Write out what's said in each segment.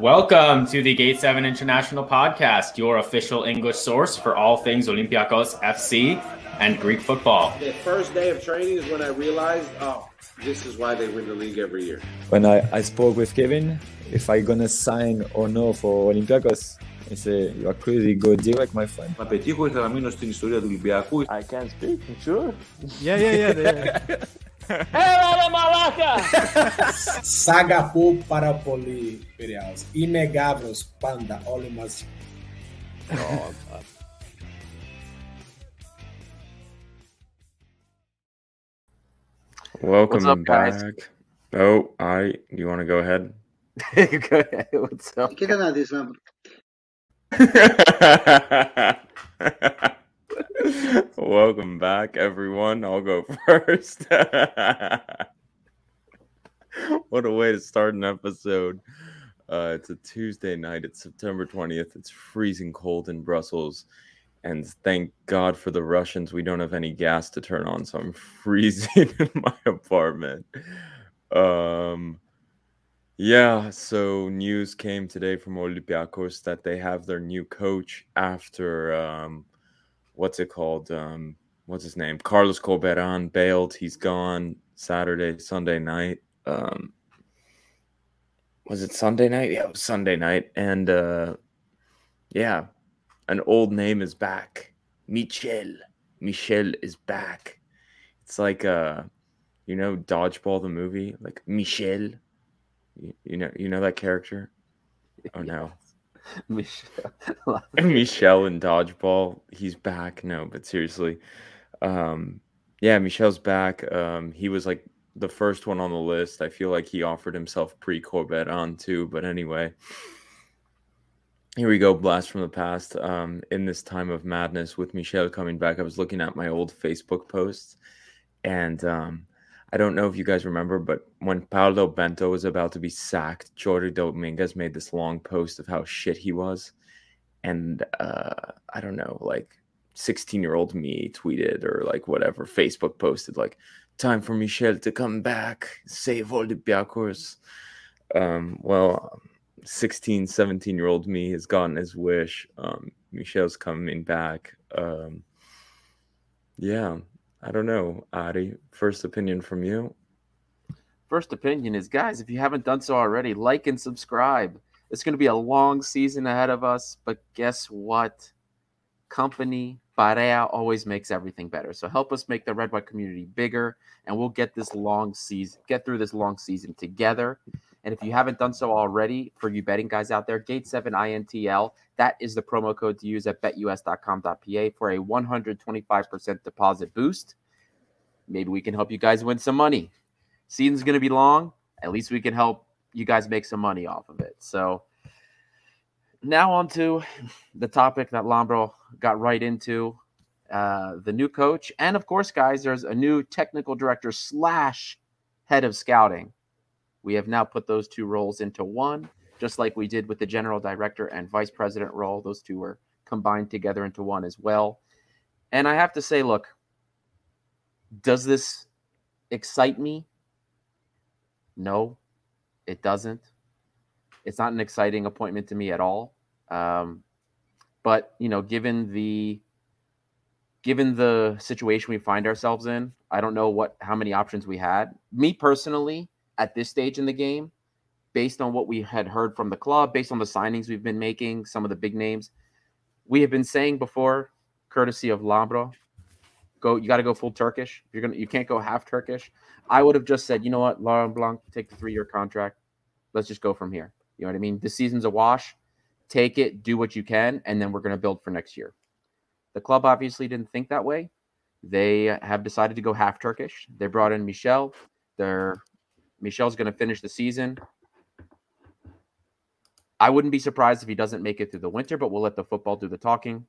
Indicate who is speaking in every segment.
Speaker 1: Welcome to the Gate 7 International Podcast, your official English source for all things Olympiacos FC and Greek football.
Speaker 2: The first day of training is when I realized, oh, this is why they win the league every year.
Speaker 3: When I, I spoke with Kevin, if I gonna sign or no for Olympiacos, he said, you are crazy, go direct, my friend.
Speaker 4: Να πετύχω ήρθα να μείνω στην ιστορία του Ολυμπιακού.
Speaker 5: I can't speak, sure.
Speaker 6: Yeah, yeah, yeah. yeah.
Speaker 5: Ela
Speaker 7: era malaca! Sagapô para polimperiais. Inegáveis, panda, olha umas.
Speaker 1: Welcome
Speaker 5: up,
Speaker 1: back.
Speaker 5: Guys?
Speaker 1: Oh, I. Do you want to go ahead?
Speaker 5: go ahead. What's up?
Speaker 8: Que danado isso,
Speaker 1: Welcome back, everyone. I'll go first. what a way to start an episode. Uh, it's a Tuesday night. It's September 20th. It's freezing cold in Brussels. And thank God for the Russians. We don't have any gas to turn on, so I'm freezing in my apartment. Um, yeah, so news came today from Olympiacos that they have their new coach after um, what's it called? Um, what's his name? Carlos Corberan bailed. He's gone Saturday, Sunday night. Um, was it Sunday night? Yeah, it was Sunday night. And uh, yeah, an old name is back. Michel. Michel is back. It's like uh, you know, Dodgeball the movie, like Michel. You, you know, you know that character. Oh no.
Speaker 5: Michelle.
Speaker 1: Michelle in dodgeball. He's back. No, but seriously. Um yeah, Michelle's back. Um he was like the first one on the list. I feel like he offered himself pre Corberan too, but anyway. Here we go, blast from the past. Um in this time of madness with Michelle coming back, I was looking at my old Facebook posts and um I don't know if you guys remember, but when Paulo Bento was about to be sacked, Chori Dominguez made this long post of how shit he was. And uh, I don't know, like 16 year old me tweeted or like whatever, Facebook posted, like, time for Michel to come back, save Olympiacos. Um, well, 16, 17 year old me has gotten his wish. Um, Michel's coming back. Um, yeah, I don't know, Adi. First opinion from you.
Speaker 5: First opinion is, guys, if you haven't done so already, like and subscribe. It's going to be a long season ahead of us, but guess what? Company Barea always makes everything better. So help us make the red white community bigger, and we'll get this long season, get through this long season together. And if you haven't done so already, for you betting guys out there, Gate Seven INTL, that is the promo code to use at betus.com.pa for a 125% deposit boost. Maybe we can help you guys win some money. Season's going to be long. At least we can help you guys make some money off of it. So now on to the topic that Lambro got right into. Uh, the new coach, and of course, guys, there's a new technical director slash head of scouting. We have now put those two roles into one, just like we did with the general director and vice president role. Those two were combined together into one as well. And I have to say, look, does this excite me? No, it doesn't. It's not an exciting appointment to me at all. Um, but you know, given the given the situation we find ourselves in, I don't know what how many options we had. Me personally, at this stage in the game, based on what we had heard from the club, based on the signings we've been making, some of the big names, we have been saying before, courtesy of Lambro, go you got to go full Turkish. You're gonna you can't go half Turkish. I would have just said, you know what, Laurent Blanc, take the three year contract. Let's just go from here. You know what I mean? This season's a wash. Take it, do what you can, and then we're gonna build for next year. The club obviously didn't think that way. They have decided to go half Turkish. They brought in Michel. They're Michel's going to finish the season. I wouldn't be surprised if he doesn't make it through the winter, but we'll let the football do the talking.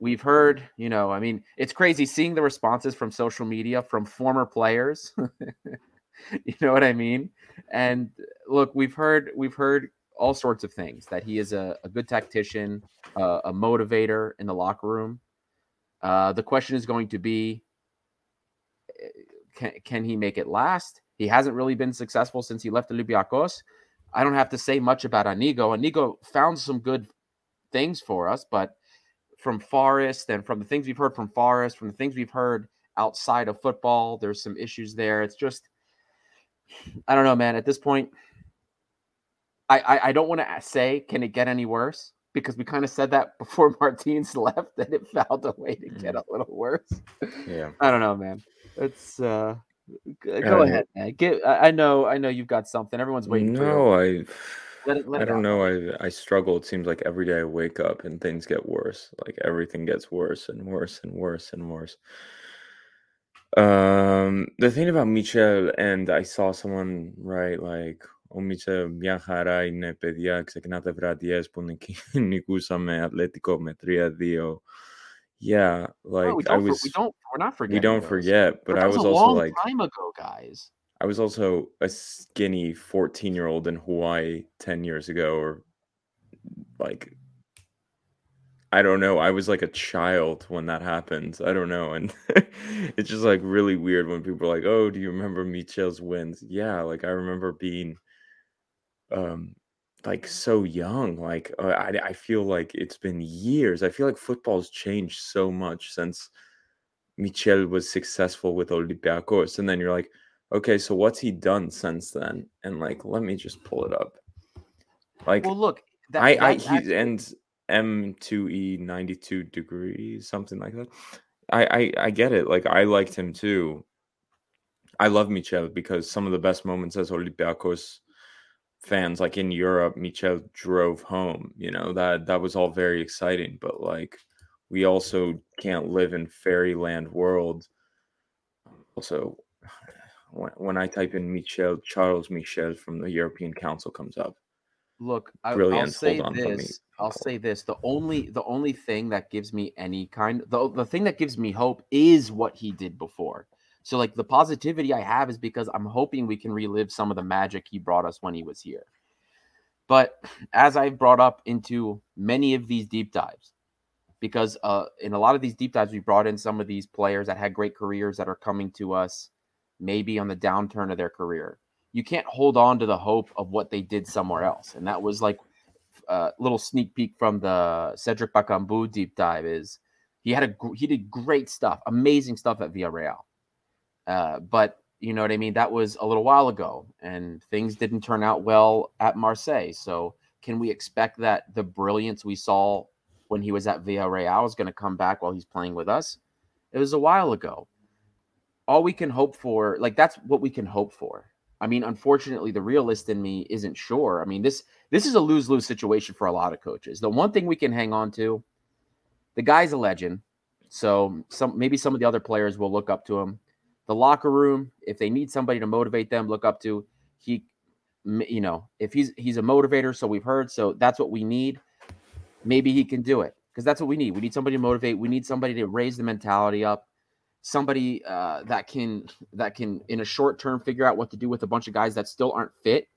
Speaker 5: We've heard, you know, I mean, it's crazy seeing the responses from social media from former players. you know what I mean? And look, we've heard we've heard all sorts of things that he is a, a good tactician, uh, a motivator in the locker room. Uh, the question is going to be, can, can he make it last? He hasn't really been successful since he left the Olympiacos. I don't have to say much about Anigo. Anigo found some good things for us, but from Forest and from the things we've heard from Forest, from the things we've heard outside of football, there's some issues there. It's just, I don't know, man. At this point, I I, I don't want to say can it get any worse because we kind of said that before Martins left that it found a way to get a little worse.
Speaker 1: Yeah.
Speaker 5: I don't know, man. It's uh g-
Speaker 1: Uh,
Speaker 5: go ahead, man. Get I I know I know you've got something. Everyone's waiting for you.
Speaker 1: No, I
Speaker 5: Let it- let
Speaker 1: I
Speaker 5: it
Speaker 1: don't
Speaker 5: out.
Speaker 1: know. I I struggle. It seems like every day I wake up and things get worse. Like everything gets worse and worse and worse and worse. Um, the thing about Michel, and I saw someone write like, ο Μίτσελ μια χαρά είναι παιδιά, ξεκινάτε βραδιές που νικη- νικούσαμε Ατλέτικο με 3-2. Yeah, like
Speaker 5: No,
Speaker 1: I was
Speaker 5: we don't we're not forgetting.
Speaker 1: we don't
Speaker 5: those.
Speaker 1: forget, but I
Speaker 5: was
Speaker 1: also
Speaker 5: long
Speaker 1: like
Speaker 5: time ago, guys.
Speaker 1: I was also a skinny 14 year old in Hawaii 10 years ago, or like, I don't know. I was like a child when that happened. I don't know. And it's just like really weird when people are like, oh, do you remember Michel's wins? Yeah. Like, I remember being, um, like so young. Like, uh, I, I feel like it's been years. I feel like football's changed so much since Michel was successful with Olympiacos. And then you're like, okay, so what's he done since then? And like, let me just pull it up. Like,
Speaker 5: Well, look, that,
Speaker 1: I, I, he
Speaker 5: actually-
Speaker 1: and M2E 92 degrees, something like that. I, I, I get it. Like, I liked him too. I love Michel because some of the best moments as Olympiacos fans, like in Europe, Michel drove home. You know that that was all very exciting. But like, we also can't live in fairyland world. Also, when, when I type in Michel, Charles Michel from the European Council comes up.
Speaker 5: Look, I, I'll say
Speaker 1: on,
Speaker 5: this. I'll say this. The only the only thing that gives me any kind the the thing that gives me hope is what he did before. So like the positivity I have is because I'm hoping we can relive some of the magic he brought us when he was here. But as I've brought up into many of these deep dives, because uh, in a lot of these deep dives, we brought in some of these players that had great careers that are coming to us maybe on the downturn of their career. You can't hold on to the hope of what they did somewhere else. And that was like a little sneak peek from the Cedric Bakambu deep dive is he had a he did great stuff, amazing stuff at Villarreal. Uh, but you know what I mean? That was a little while ago, and things didn't turn out well at Marseille. So, can we expect that the brilliance we saw when he was at Villarreal is going to come back while he's playing with us? It was a while ago. All we can hope for, like that's what we can hope for. I mean, unfortunately, the realist in me isn't sure. I mean, this this is a lose lose situation for a lot of coaches. The one thing we can hang on to, the guy's a legend, so some maybe some of the other players will look up to him the locker room if they need somebody to motivate them look up to he you know if he's he's a motivator so we've heard so that's what we need maybe he can do it because that's what we need we need somebody to motivate we need somebody to raise the mentality up somebody uh, that can that can in a short term figure out what to do with a bunch of guys that still aren't fit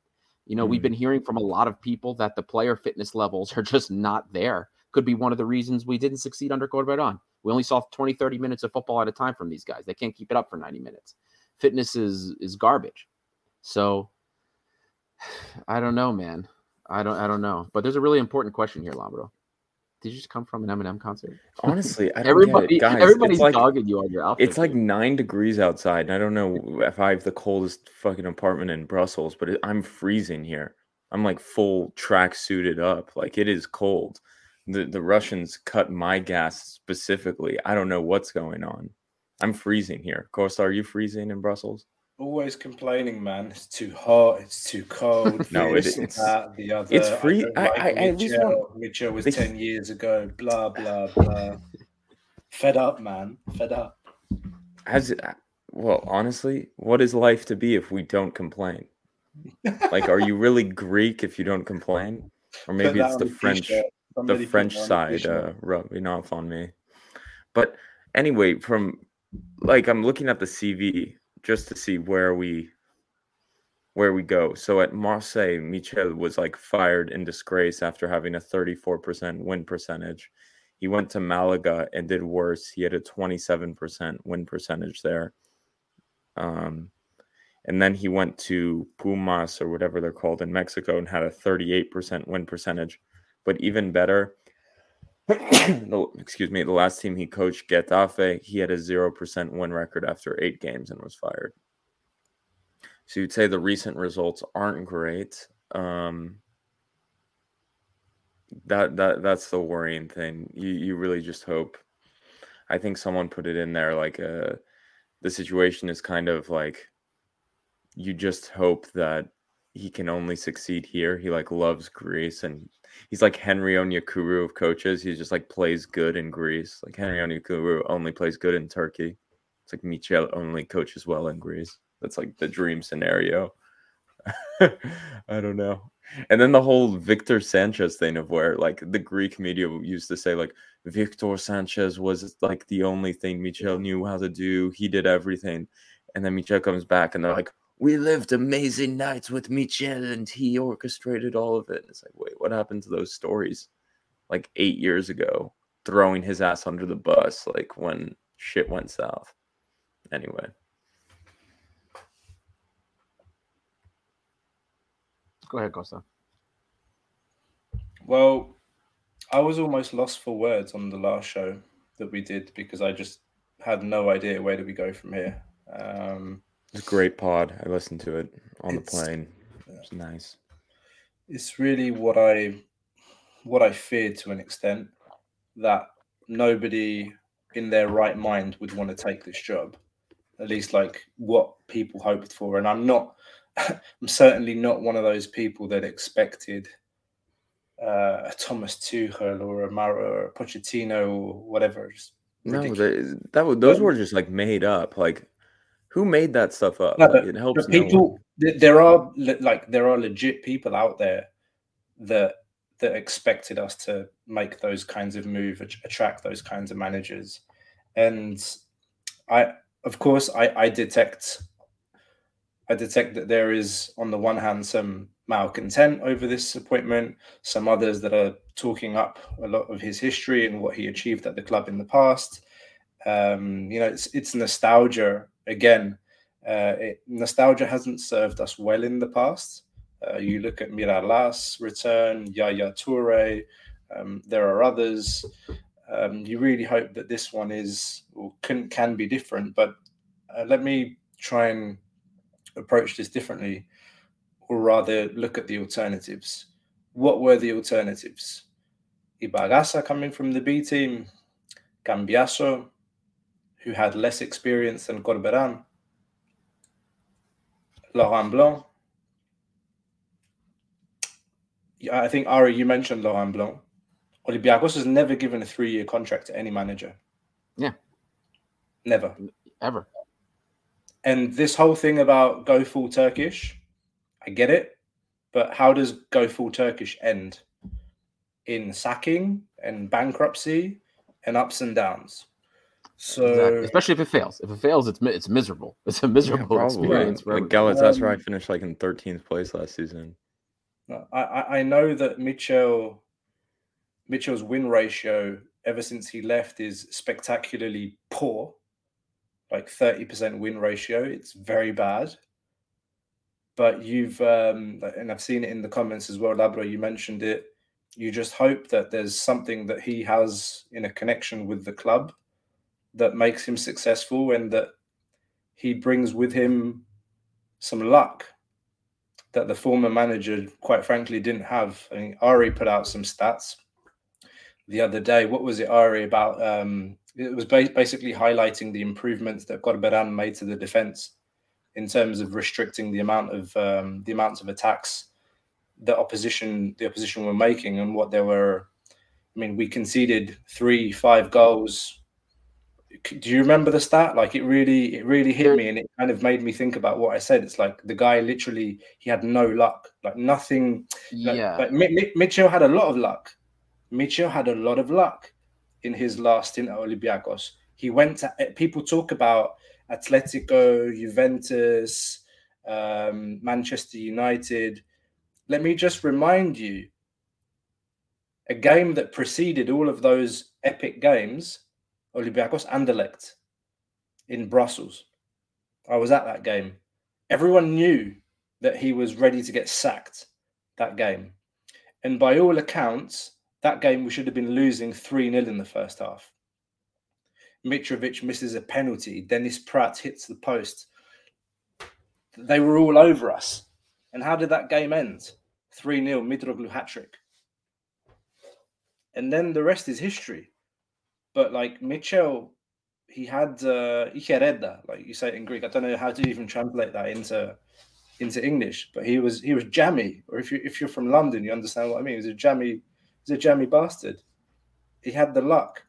Speaker 5: you know we've
Speaker 1: Mhm.
Speaker 5: been hearing from a lot of people that the player fitness levels are just not there could be one of the reasons we didn't succeed under Corberan. We only saw 20, 30 minutes of football at a time from these guys. They can't keep it up for 90 minutes. Fitness is is garbage. So I don't know, man. I don't I don't know. But there's a really important question here, Lambro. Did you just come from an Eminem concert?
Speaker 1: Honestly, I don't
Speaker 5: Everybody.
Speaker 1: Guys,
Speaker 5: everybody's
Speaker 1: like,
Speaker 5: dogging you on your outfit.
Speaker 1: It's like nine degrees outside, and I don't know if I have the coldest fucking apartment in Brussels, but it, I'm freezing here. I'm like full track suited up. Like it is cold. The the Russians cut my gas specifically. I don't know what's going on. I'm freezing here. Costa, are you freezing in Brussels?
Speaker 8: Always complaining, man. It's too hot. It's too cold.
Speaker 1: No, it- it's-
Speaker 8: that, the other.
Speaker 1: it's
Speaker 8: I
Speaker 1: free-
Speaker 8: don't
Speaker 1: I-
Speaker 8: like
Speaker 1: I- I
Speaker 8: Mitchell. Mitchell was ten years ago. Blah blah blah. Fed up, man. Fed up.
Speaker 1: As uh, well, honestly, what is life to be if we don't complain? Like, are you really Greek if you don't complain, or maybe it's the French?
Speaker 8: t-shirt.
Speaker 1: The French
Speaker 8: that on a
Speaker 1: side uh, rubbing off on me. But anyway, from like I'm looking at the CV just to see where we where we go. So at Marseille, Michel was like fired in disgrace after having a 34% win percentage. He went to Malaga and did worse. He had a 27% win percentage there. Um, And then he went to Pumas or whatever they're called in Mexico and had a 38% win percentage. But even better, the, excuse me, the last team he coached, Getafe, he had a 0% win record after eight games and was fired. So you'd say the recent results aren't great. Um, that that that's the worrying thing. You you really just hope. I think someone put it in there like uh the situation is kind of like you just hope that he can only succeed here. He like loves Greece and he's like Henry Onyekuru of coaches. He just like plays good in Greece. Like Henry Onyekuru only plays good in Turkey. It's like Michel only coaches well in Greece. That's like the dream scenario. I don't know. And then the whole Victor Sanchez thing of where like the Greek media used to say like Victor Sanchez was like the only thing Michel knew how to do. He did everything. And then Michel comes back and they're like, we lived amazing nights with Michel and he orchestrated all of it. And it's like, wait, what happened to those stories like eight years ago, throwing his ass under the bus, like when shit went south? Anyway.
Speaker 5: Go ahead, Costa.
Speaker 8: Well, I was almost lost for words on the last show that we did because I just had no idea where do we go from here. Um,
Speaker 1: it's a great pod. I listened to it on the plane. It's nice.
Speaker 8: it's really what I what I feared to an extent that nobody in their right mind would want to take this job. At least like what people hoped for. And I'm not I'm certainly not one of those people that expected uh, a Thomas Tuchel or a Maro or a Pochettino or whatever.
Speaker 1: No, they, that was those
Speaker 8: But-
Speaker 1: were just like made up. Like, who made that stuff up?
Speaker 8: No,
Speaker 1: Like, it helps no
Speaker 8: people, th- there are like there are legit people out there that that expected us to make those kinds of move, attract those kinds of managers, and I, of course, I, I detect, I detect that there is on the one hand some malcontent over this appointment, some others that are talking up a lot of his history and what he achieved at the club in the past. Um, you know, it's it's nostalgia again. Uh, it, nostalgia hasn't served us well in the past. Uh, you look at Mirallas return, Yaya Toure. Um, there are others. Um, you really hope that this one is or can can be different. But uh, let me try and approach this differently, or rather look at the alternatives. What were the alternatives? Ibagaza coming from the B team, Cambiaso, who had less experience than Corberan, Laurent Blanc. Yeah, I think Ari, you mentioned Laurent Blanc. Olympiacos has never given a three-year contract to any manager.
Speaker 5: Yeah.
Speaker 8: Never.
Speaker 5: Ever.
Speaker 8: And this whole thing about go full Turkish, I get it, but how does go full Turkish end? In sacking and bankruptcy and ups and downs. So
Speaker 5: Exactly. Especially if it fails. If it fails, it's it's miserable. It's a miserable
Speaker 1: probably.
Speaker 5: experience. for
Speaker 1: Like
Speaker 5: everybody.
Speaker 1: Galatasaray
Speaker 8: Um,
Speaker 1: finished like in 13th place last season.
Speaker 8: I, I I know that Mitchell Mitchell's win ratio ever since he left is spectacularly poor, like thirty percent win ratio. It's very bad. But you've um, and I've seen it in the comments as well, Labro. You mentioned it. You just hope that there's something that he has in a connection with the club that makes him successful, and that he brings with him some luck that the former manager, quite frankly, didn't have. I mean, Ari put out some stats the other day. What was it, Ari? About um, it was ba- basically highlighting the improvements that Corberan made to the defense in terms of restricting the amount of um, the amounts of attacks the opposition the opposition were making and what they were. I mean, we conceded three, five goals. Do you remember the stat? Like it really, it really hit me, and it kind of made me think about what I said. It's like the guy literally, he had no luck, like nothing. Like,
Speaker 5: yeah.
Speaker 8: like Mi- Mi- Mitchell had a lot of luck. Mitchell had a lot of luck in his last stint at Olympiacos. He went to eh, people talk about Atletico, Juventus, um, Manchester United. Let me just remind you a game that preceded all of those epic games, Olympiacos Anderlecht in Brussels. I was at that game. everyone knew that he was ready to get sacked that game. And by all accounts, that game we should have been losing 3 0 in the first half. Mitrovic misses a penalty. Dennis Praet hits the post. They were all over us. And how did that game end? 3 0, Mitroglou hat trick. And then the rest is history. But like Mitchell, he had uh, like you say in Greek. I don't know how to even translate that into into English, but he was he was jammy. Or if you if you're from London, you understand what I mean. He was a jammy, he's a jammy bastard. He had the luck.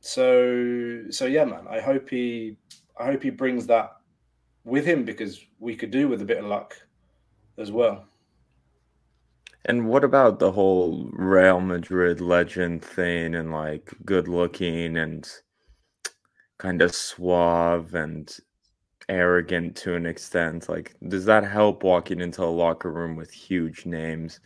Speaker 8: So so yeah, man. I hope he I hope he brings that with him because we could do with a bit of luck as well.
Speaker 1: And what about the whole Real Madrid legend thing and like good looking and kind of suave and arrogant to an extent? Like, does that help walking into a locker room with huge names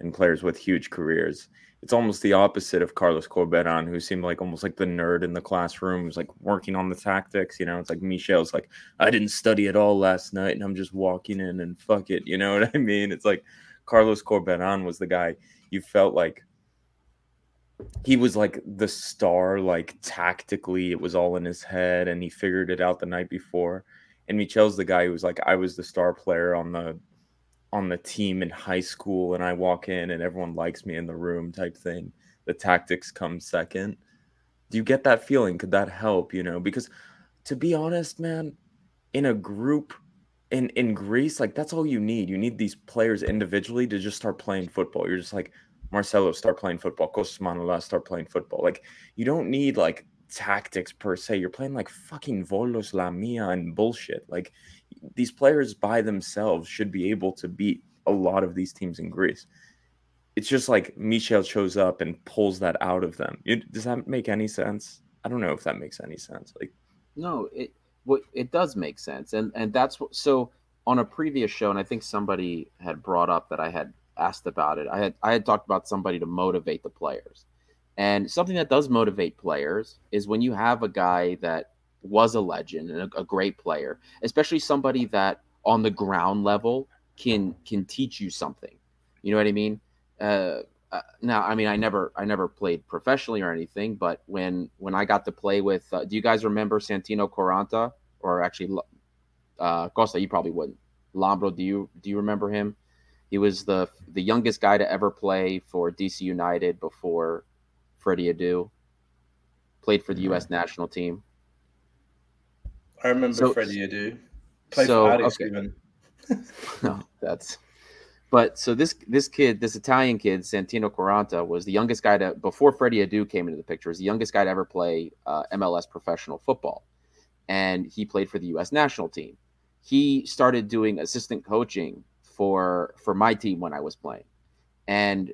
Speaker 1: and players with huge careers? It's almost the opposite of Carlos Corberan, who seemed like almost like the nerd in the classroom, who's like working on the tactics. You know, it's like Michel's like, I didn't study at all last night, and I'm just walking in and fuck it. You know what I mean? It's like Carlos Corberan was the guy you felt like he was like the star, like tactically, it was all in his head, and he figured it out the night before. And Michel's the guy who was like, I was the star player on the on the team in high school, and I walk in and everyone likes me in the room type thing. The tactics come second. Do you get that feeling? Could that help? You know, because to be honest, man, in a group in in Greece, like that's all you need. You need these players individually to just start playing football. You're just like Marcelo, start playing football. Kostas Manolas, start playing football. Like you don't need like tactics per se. You're playing like fucking Volos, Lamia, and bullshit. Like these players by themselves should be able to beat a lot of these teams in Greece. It's just like Michel shows up and pulls that out of them. It, does that make any sense? I don't know if that makes any sense. Like,
Speaker 5: no, it what it does make sense, and and that's what. So on a previous show, and I think somebody had brought up that I had asked about it. I had I had talked about somebody to motivate the players, and something that does motivate players is when you have a guy that was a legend and a, a great player, especially somebody that on the ground level can can teach you something. You know what I mean? Uh, uh, now, I mean, I never, I never played professionally or anything, but when when I got to play with, uh, do you guys remember Santino Quaranta or actually uh, Costa? You probably wouldn't. Lambro, do you do you remember him? He was the the youngest guy to ever play for DC United before Freddie Adu. Played for the U.S. national team.
Speaker 8: I remember
Speaker 5: So-
Speaker 8: Freddie Adu. Played
Speaker 5: so,
Speaker 8: for
Speaker 5: okay.
Speaker 8: even.
Speaker 5: no, that's. But so this this kid, this Italian kid, Santino Quaranta, was the youngest guy to before Freddie Adu came into the picture. Was the youngest guy to ever play uh, MLS professional football, and he played for the U.S. national team. He started doing assistant coaching for for my team when I was playing, and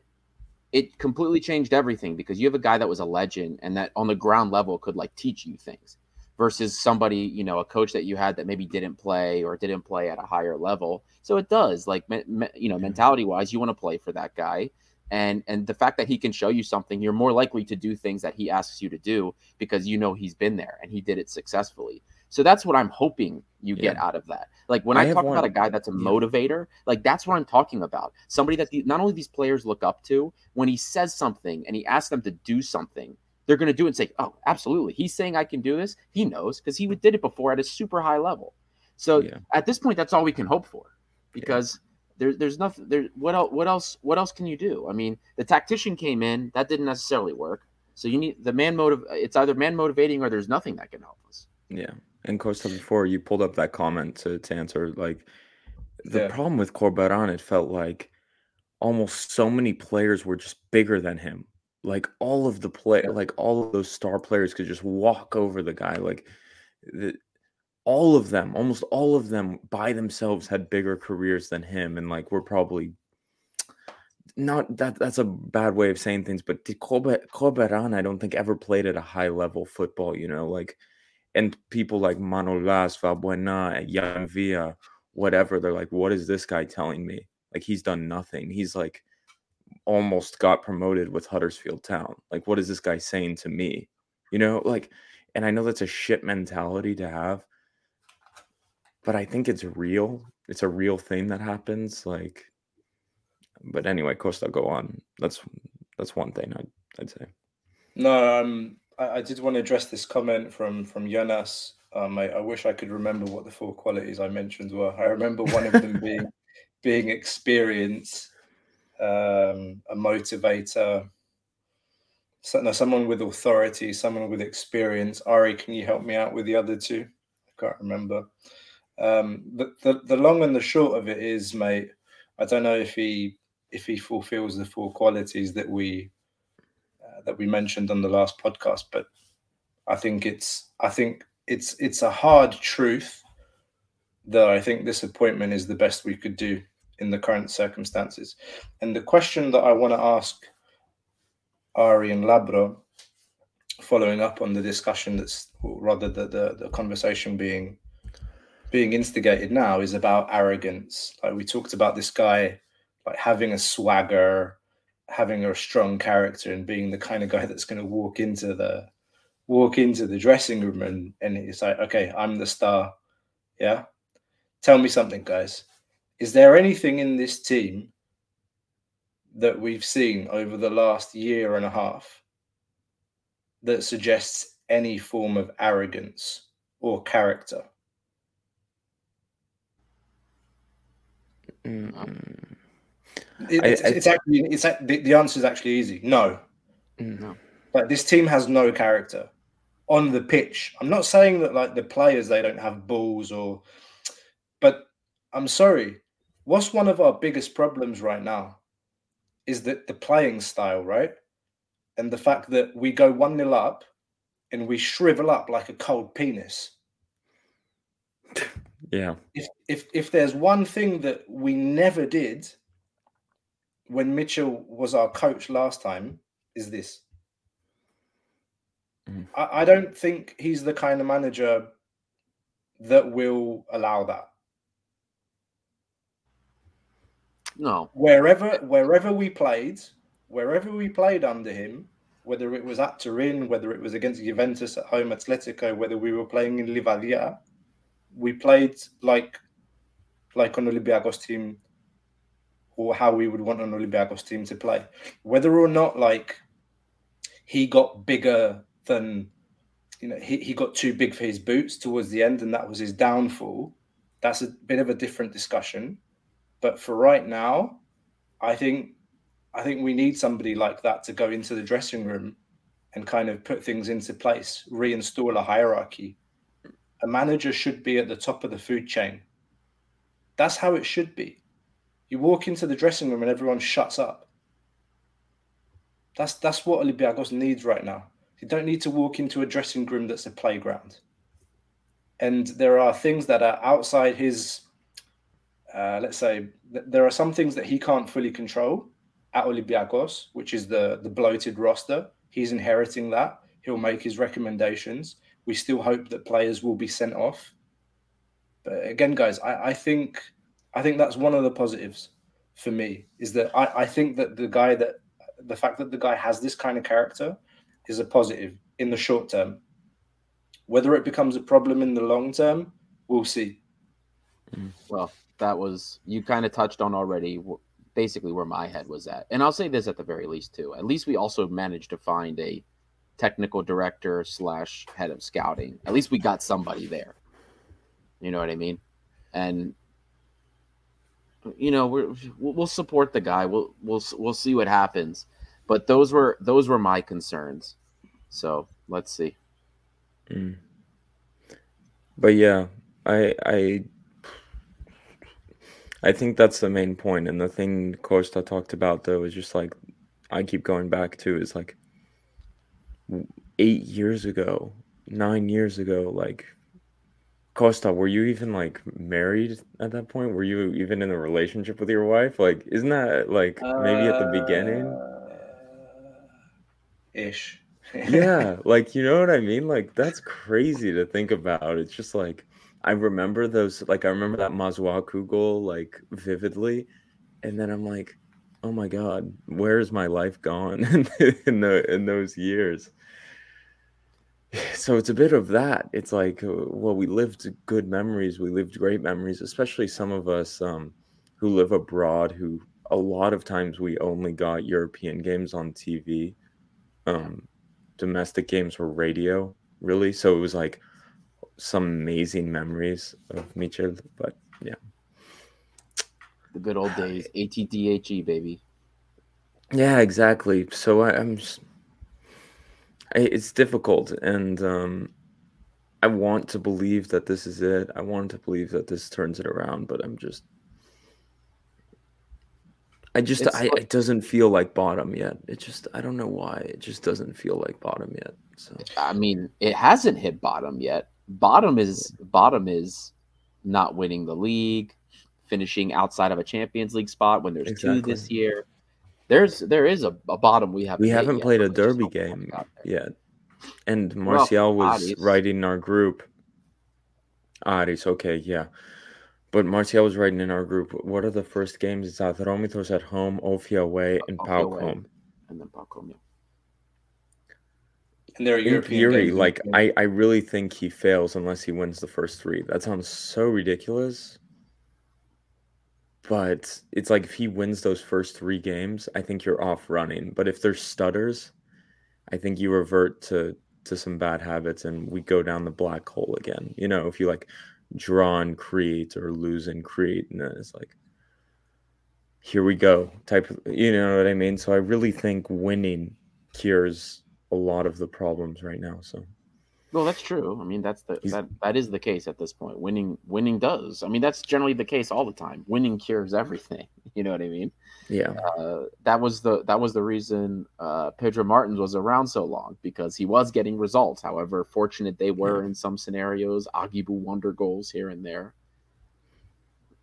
Speaker 5: it completely changed everything because you have a guy that was a legend and that on the ground level could like teach you things versus somebody, you know, a coach that you had that maybe didn't play or didn't play at a higher level. So it does, like, me, me, you know, mentality wise, you want to play for that guy. And and the fact that he can show you something, you're more likely to do things that he asks you to do because you know he's been there and he did it successfully. So that's what I'm hoping you get out of that. Like when
Speaker 1: I
Speaker 5: I, talk
Speaker 1: one-
Speaker 5: about a guy that's a
Speaker 1: yeah.
Speaker 5: motivator, like that's what I'm talking about. Somebody that the, not only these players look up to, when he says something and he asks them to do something, they're going to do it and say, "Oh, absolutely, he's saying I can do this." He knows because he did it before at a super high level. So
Speaker 1: Yeah.
Speaker 5: at this point, that's all we can hope for, because there, there's nothing. There, what else? What else? What else can you do? I mean, the tactician came in, that didn't necessarily work. So you need the man motive. It's either man motivating or there's nothing that can help us.
Speaker 1: Yeah. And Costa, before you pulled up that comment to, to answer, like the
Speaker 8: Yeah.
Speaker 1: problem with Corberan, it felt like almost so many players were just bigger than him. Like all of the play, like all of those star players could just walk over the guy. Like the, all of them, almost all of them by themselves had bigger careers than him. And like we're probably not that that's a bad way of saying things, but Corberan, I don't think ever played at a high level football, you know, like and people like Manolas, Valbuena, Yann M'Vila, whatever, they're like, what is this guy telling me? Like he's done nothing. He's like almost got promoted with Huddersfield Town. Like, what is this guy saying to me? You know, like, and I know that's a shit mentality to have, but I think it's real. It's a real thing that happens. Like, but anyway, Costa, go on. That's that's one thing I'd, I'd say.
Speaker 8: No, um, I, I did want to address this comment from from Jonas. Um, I, I wish I could remember what the four qualities I mentioned were. I remember one of them being being experience, um, a motivator, so, no, someone with authority, someone with experience. Ari, can you help me out with the other two? I can't remember. Um, the, the the long and the short of it is, mate. I don't know if he if he fulfills the four qualities that we uh, that we mentioned on the last podcast, but I think it's I think it's it's a hard truth that I think this appointment is the best we could do in the current circumstances. And the question that I want to ask Ari and Labro, following up on the discussion that's rather the, the the conversation being being instigated now is about arrogance. Like we talked about this guy like having a swagger, having a strong character, and being the kind of guy that's going to walk into the walk into the dressing room and and it's like, okay, I'm the star. Yeah. Tell me something, guys. Is there anything in this team that we've seen over the last year and a half that suggests any form of arrogance or character?
Speaker 1: Mm,
Speaker 8: It- it's,
Speaker 1: I-
Speaker 8: it's actually it's the, the answer is actually easy. No,
Speaker 1: mm.
Speaker 5: No.
Speaker 8: like this team has no character on the pitch. I'm not saying that like the players they don't have balls or, but I'm sorry. What's one of our biggest problems right now is that the playing style, right? And the fact that we go one nil up and we shrivel up like a cold penis.
Speaker 1: Yeah.
Speaker 8: if if if there's one thing that we never did when Mitchell was our coach last time is this.
Speaker 1: Mhm.
Speaker 8: I, I don't think he's the kind of manager that will allow that.
Speaker 5: No.
Speaker 8: Wherever wherever we played, wherever we played under him, whether it was at Turin, whether it was against Juventus at home, Atletico, whether we were playing in Livadia, we played like like an Olympiacos team or how we would want an Olympiacos team to play. Whether or not like he got bigger than you know, he, he got too big for his boots towards the end and that was his downfall. That's a bit of a different discussion. But for right now, I think I think we need somebody like that to go into the dressing room and kind of put things into place, reinstall a hierarchy. A manager should be at the top of the food chain. That's how it should be. You walk into the dressing room and everyone shuts up. That's that's what Olympiacos needs right now. You don't need to walk into a dressing room that's a playground. And there are things that are outside his uh, let's say th- there are some things that he can't fully control at Olympiacos, which is the the bloated roster. He's inheriting that. He'll make his recommendations. We still hope that players will be sent off. But again, guys, I, I think I think that's one of the positives for me is that I, I think that the guy that the fact that the guy has this kind of character is a positive in the short term. Whether it becomes a problem in the long term, we'll see.
Speaker 5: Well, that was you kind of touched on already. Basically, where my head was at, and I'll say this at the very least too. At least we also managed to find a technical director slash head of scouting. At least we got somebody there. You know what I mean? And you know we're, we'll support the guy. We'll we'll we'll see what happens. But those were those were my concerns. So let's see.
Speaker 1: Mm. But yeah, I I I think that's the main point, and the thing Costa talked about though is just like I keep going back to is like eight years ago, nine years ago, like Costa, were you even like married at that point? Were you even in a relationship with your wife? Like, isn't that like maybe at the beginning?
Speaker 8: Uh, ish.
Speaker 1: yeah like you know what i mean like that's crazy to think about it's just like i remember those like i remember that Masuaku goal like vividly and then i'm like oh my god where's my life gone in the in those years so it's a bit of that. It's like, uh, well, we lived good memories. We lived great memories, especially some of us um, who live abroad. Who a lot of times we only got European games on TV. Um, domestic games were radio, really. So it was like some amazing memories of Mitchell. But yeah,
Speaker 5: The good old days, ATDHE E, baby.
Speaker 1: yeah, exactly. So I, I'm just, I, it's difficult, and um, I want to believe that this is it. I want to believe that this turns it around, but I'm just. I just
Speaker 5: It's
Speaker 1: I
Speaker 5: like-
Speaker 1: it doesn't feel like bottom yet. It just I don't know why. It just doesn't feel like bottom yet. So
Speaker 5: I mean, it hasn't hit bottom yet. Bottom is bottom is not winning the league, finishing outside of a Champions League spot when there's two this year. There's there is a, a bottom we haven't
Speaker 1: we haven't
Speaker 5: yet,
Speaker 1: played a
Speaker 5: but we just
Speaker 1: derby game yet. And
Speaker 5: Well,
Speaker 1: Martial was
Speaker 5: Aris.
Speaker 1: writing in our group. Aris, okay, yeah. But Martial was writing in our group. What are the first games? It's Atromitos at home, Ofia away, and
Speaker 5: PAOK
Speaker 1: home.
Speaker 5: And then Paco, yeah.
Speaker 8: And
Speaker 1: In
Speaker 8: European
Speaker 1: theory,
Speaker 8: games.
Speaker 1: like I, I really think he fails unless he wins the first three. That sounds so ridiculous. But it's like if he wins those first three games, I think you're off running. But if there's stutters, I think you revert to to some bad habits and we go down the black hole again. You know, if you like draw in Crete or lose in Crete, and then it's like here we go type of you know what I mean? So I really think winning cures a lot of the problems right now. So
Speaker 5: Well, that's true. I mean, that's the
Speaker 1: He's-
Speaker 5: that that is the case at this point. Winning winning does. I mean, that's generally the case all the time. Winning cures everything. You know what I mean?
Speaker 1: yeah.
Speaker 5: Uh, that was the that was the reason uh, Pedro Martins was around so long because he was getting results. However fortunate they were in some scenarios, Aguibou wonder goals here and there.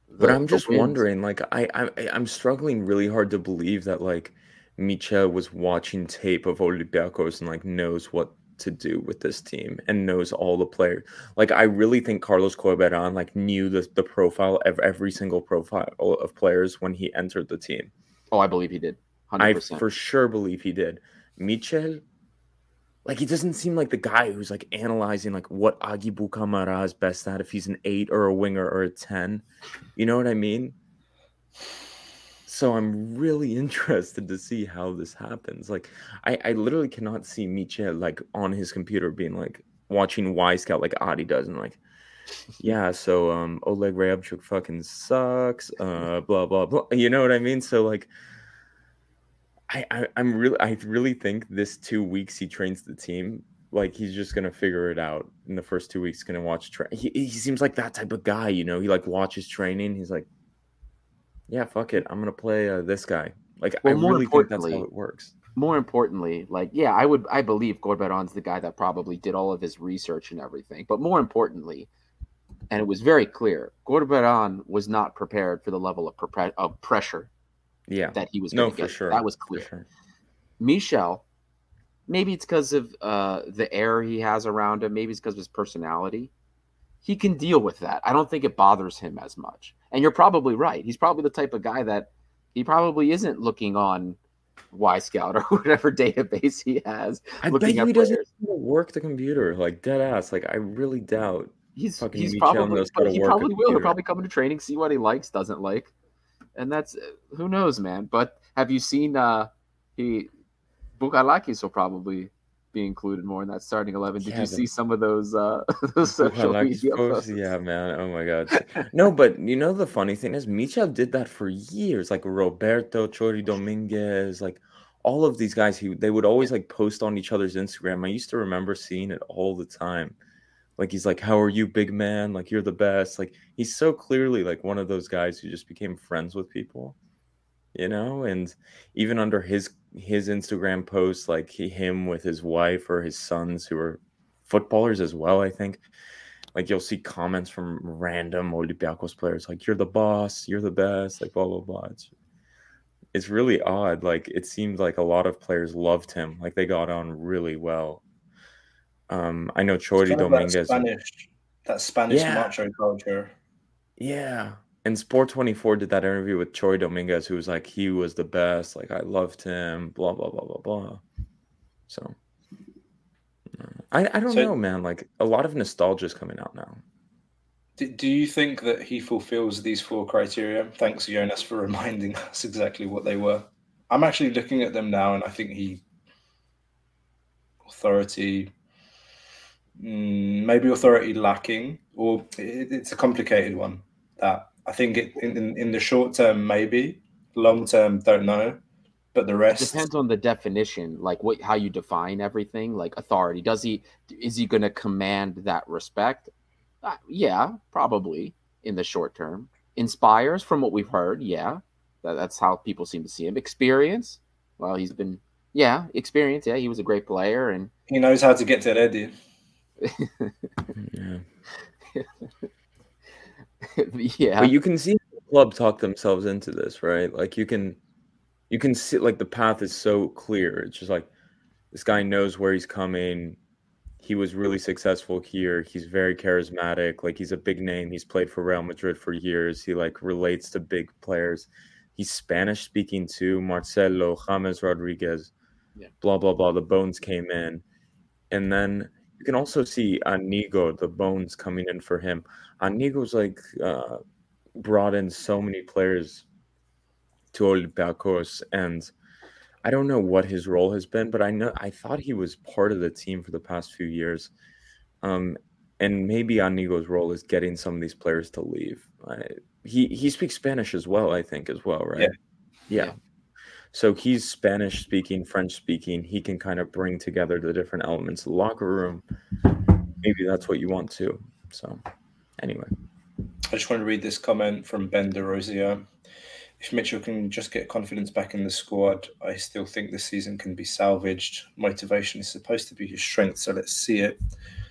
Speaker 1: But I'm just wondering, like, I, I I'm struggling really hard to believe that like Micha was watching tape of Olympiacos and like knows what to do with this team and knows all the players. Like, I really think Carlos Corberan like knew the the profile of every single profile of players when he entered the team.
Speaker 5: Oh, I believe he did. Hundred
Speaker 1: I for sure believe he did. Michel, like he doesn't seem like the guy who's like analyzing like what Aguibou Camara is best at if he's an eight or a winger or a ten. You know what I mean? So I'm really interested to see how this happens. Like I, I literally cannot see Michel like on his computer being like watching Wyscout like Adi does and like yeah, so um Oleg Ryabchuk fucking sucks, uh blah blah blah. You know what I mean? So like I, I I'm really I really think this two weeks he trains the team like he's just gonna figure it out in the first two weeks. Gonna watch tra- he he seems like that type of guy, you know. He like watches training. He's like, yeah, fuck it, I'm gonna play uh, this guy. Like I
Speaker 5: Well, more
Speaker 1: really think that's how it works.
Speaker 5: more importantly, like yeah, I would I believe Corberan's the guy that probably did all of his research and everything. But more importantly, and it was very clear, Gorberon was not prepared for the level of, of pressure
Speaker 1: Yeah,
Speaker 5: that he was
Speaker 1: no,
Speaker 5: going to
Speaker 1: for
Speaker 5: get.
Speaker 1: sure.
Speaker 5: That was clear.
Speaker 1: sure.
Speaker 5: Michel, maybe it's because of uh, the air he has around him. Maybe it's because of his personality. He can deal with that. I don't think it bothers him as much. And you're probably right. He's probably the type of guy that he probably isn't looking on Wyscout or whatever database he has.
Speaker 1: I bet you he doesn't work the computer like dead ass. Like I really doubt.
Speaker 5: He's
Speaker 1: Fucking
Speaker 5: he's probably he probably will. He'll probably come into training, see what he likes, doesn't like, and that's uh, who knows, man. But have you seen uh he Bouchalakis will probably be included more in that starting eleven. Did
Speaker 1: Yeah,
Speaker 5: you
Speaker 1: but-
Speaker 5: see some of those uh those social
Speaker 1: Bouchalakis
Speaker 5: media
Speaker 1: posts?
Speaker 5: posts?
Speaker 1: Yeah, man. Oh my god. No, but you know the funny thing is Michel did that for years. Like Roberto, Chori Dominguez, like all of these guys, he they would always like post on each other's Instagram. I used to remember seeing it all the time. Like he's like, How are you, big man? Like you're the best. Like he's so clearly like one of those guys who just became friends with people. You know, and even under his his Instagram posts, like he, him with his wife or his sons who are footballers as well, I think like you'll see comments from random Olympiacos players like you're the boss, you're the best, like blah blah blah. It's it's really odd. Like it seemed like a lot of players loved him. Like they got on really well. Um, I know
Speaker 8: kind of that
Speaker 1: Dominguez.
Speaker 8: Spanish, that Spanish
Speaker 1: Yeah.
Speaker 8: macho culture.
Speaker 1: Yeah. And Sport 24 did that interview with Chori Dominguez, who was like, he was the best. Like, I loved him, blah, blah, blah, blah, blah. So, I, I don't
Speaker 8: So-
Speaker 1: know, man. Like a lot of nostalgia is coming out now.
Speaker 8: Do, do you think that he fulfills these four criteria? Thanks, Jonas, for reminding us exactly what they were. I'm actually looking at them now, and I think he authority, mm, maybe authority lacking, or it, it's a complicated one. That I think it, in, in in the short term, maybe long term, don't know, but the
Speaker 5: It
Speaker 8: rest.
Speaker 5: depends on the definition, like what how you define everything. Like authority, does he is he going to command that respect? Uh, yeah, probably in the short term. Inspires from what we've heard, yeah, that, that's how people seem to see him. Experience, well, he's been yeah, experience. Yeah, he was a great player, and
Speaker 8: He knows how to get to ready.
Speaker 1: Yeah.
Speaker 5: yeah,
Speaker 1: But you can see the club talk themselves into this, right? Like you can you can see like the path is so clear. It's just like this guy knows where he's coming. He was really successful here. He's very charismatic. Like he's a big name. He's played for Real Madrid for years. He like relates to big players. He's Spanish speaking too. Marcelo, James Rodriguez,
Speaker 5: Yeah.
Speaker 1: blah blah blah. The bones came in. And then you can also see Anigo, the bones coming in for him. Anigo's like uh, brought in so many players to Olympiacos, and I don't know what his role has been, but I know I thought he was part of the team for the past few years. Um, and maybe Anigo's role is getting some of these players to leave. I, he he speaks Spanish as well, I think, as well, right?
Speaker 8: Yeah.
Speaker 1: yeah.
Speaker 5: Yeah.
Speaker 1: So he's Spanish speaking, French speaking. He can kind of bring together the different elements of the locker room. Maybe that's what you want too. So, anyway.
Speaker 8: I just want to read this comment from Ben De Rosier. If Mitchell can just get confidence back in the squad, I still think this season can be salvaged. Motivation is supposed to be his strength, so let's see it.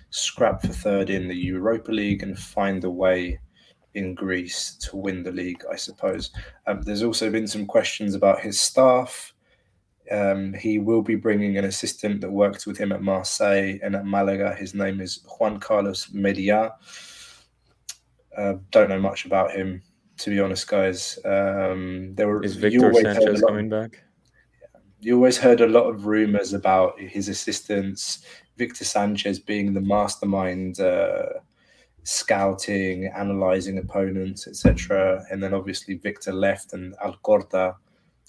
Speaker 8: Scrap for third in the Europa League and find a way in Greece to win the league, I suppose. Um, there's also been some questions about his staff. Um, he will be bringing an assistant that worked with him at Marseille and at Malaga. His name is Juan Carlos Media. Uh, don't know much about him, to be honest, guys. Um, there were
Speaker 1: Is Victor
Speaker 8: always heard a
Speaker 1: Sanchez
Speaker 8: lot-
Speaker 1: coming back?
Speaker 8: you always heard a lot of rumors about his assistants, Victor Sanchez being the mastermind, uh, scouting, analyzing opponents, etc. And then obviously Victor left, and Alcorta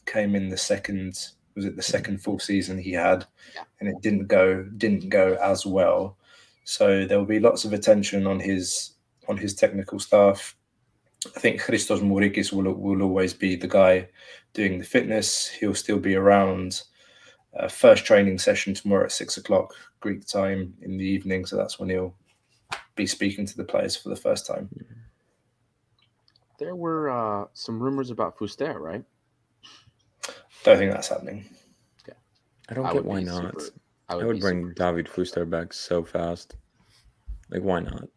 Speaker 8: came in the second. Was it the second full season he had?
Speaker 5: Yeah.
Speaker 8: And it didn't go didn't go as well. So there will be lots of attention on his on his technical staff. I think Christos Mourikis will will always be the guy doing the fitness. He'll still be around. Uh, first training session tomorrow at six o'clock Greek time in the evening. So that's when he'll be speaking to the players for the first time.
Speaker 5: there were uh, some rumors about Fuster, right?
Speaker 8: Don't think that's happening.
Speaker 1: I don't
Speaker 5: I
Speaker 1: get why not.
Speaker 5: super-
Speaker 1: I
Speaker 5: be
Speaker 1: would bring David Fuster back so fast. Like, why not?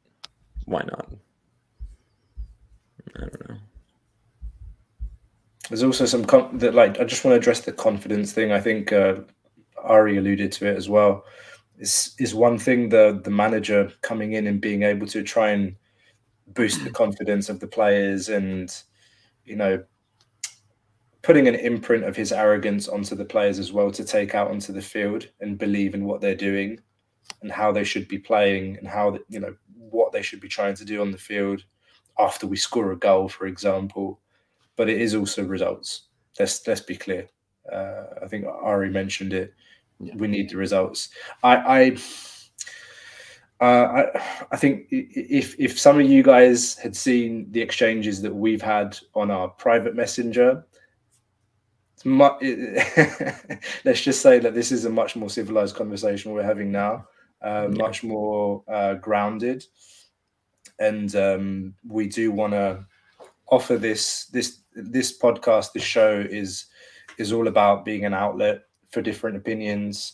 Speaker 1: Why not? I don't know.
Speaker 8: There's also some that like I just want to address the confidence thing. I think uh, Ari alluded to it as well. Is is one thing the the manager coming in and being able to try and boost the confidence of the players and you know putting an imprint of his arrogance onto the players as well to take out onto the field and believe in what they're doing and how they should be playing and how you know what they should be trying to do on the field after we score a goal for example but it is also results. Let's let's be clear. Uh, I think Ari mentioned it.
Speaker 5: Yeah.
Speaker 8: We need the results. I I, uh, I I think if if some of you guys had seen the exchanges that we've had on our private messenger, let's just say that this is a much more civilized conversation we're having now, uh,
Speaker 1: Yeah.
Speaker 8: much more uh, grounded, and um, we do want to offer this this this podcast this show is is all about being an outlet for different opinions.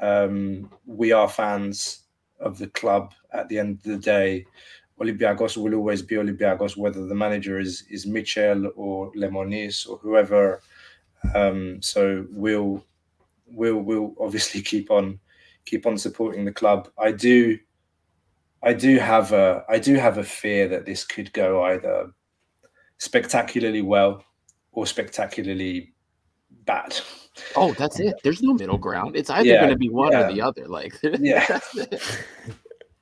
Speaker 8: Um we are fans of the club at the end of the day. Olympiacos will always be olympiacos whether the manager is is michel or lemonis or whoever. Um so we'll we'll we'll obviously keep on keep on supporting the club i do i do have a i do have a fear that this could go either spectacularly well or spectacularly bad.
Speaker 5: Oh, that's it. There's no middle ground. It's either
Speaker 8: Yeah,
Speaker 5: going to be one
Speaker 8: yeah.
Speaker 5: or the other. Like,
Speaker 8: Yeah.
Speaker 5: that's it.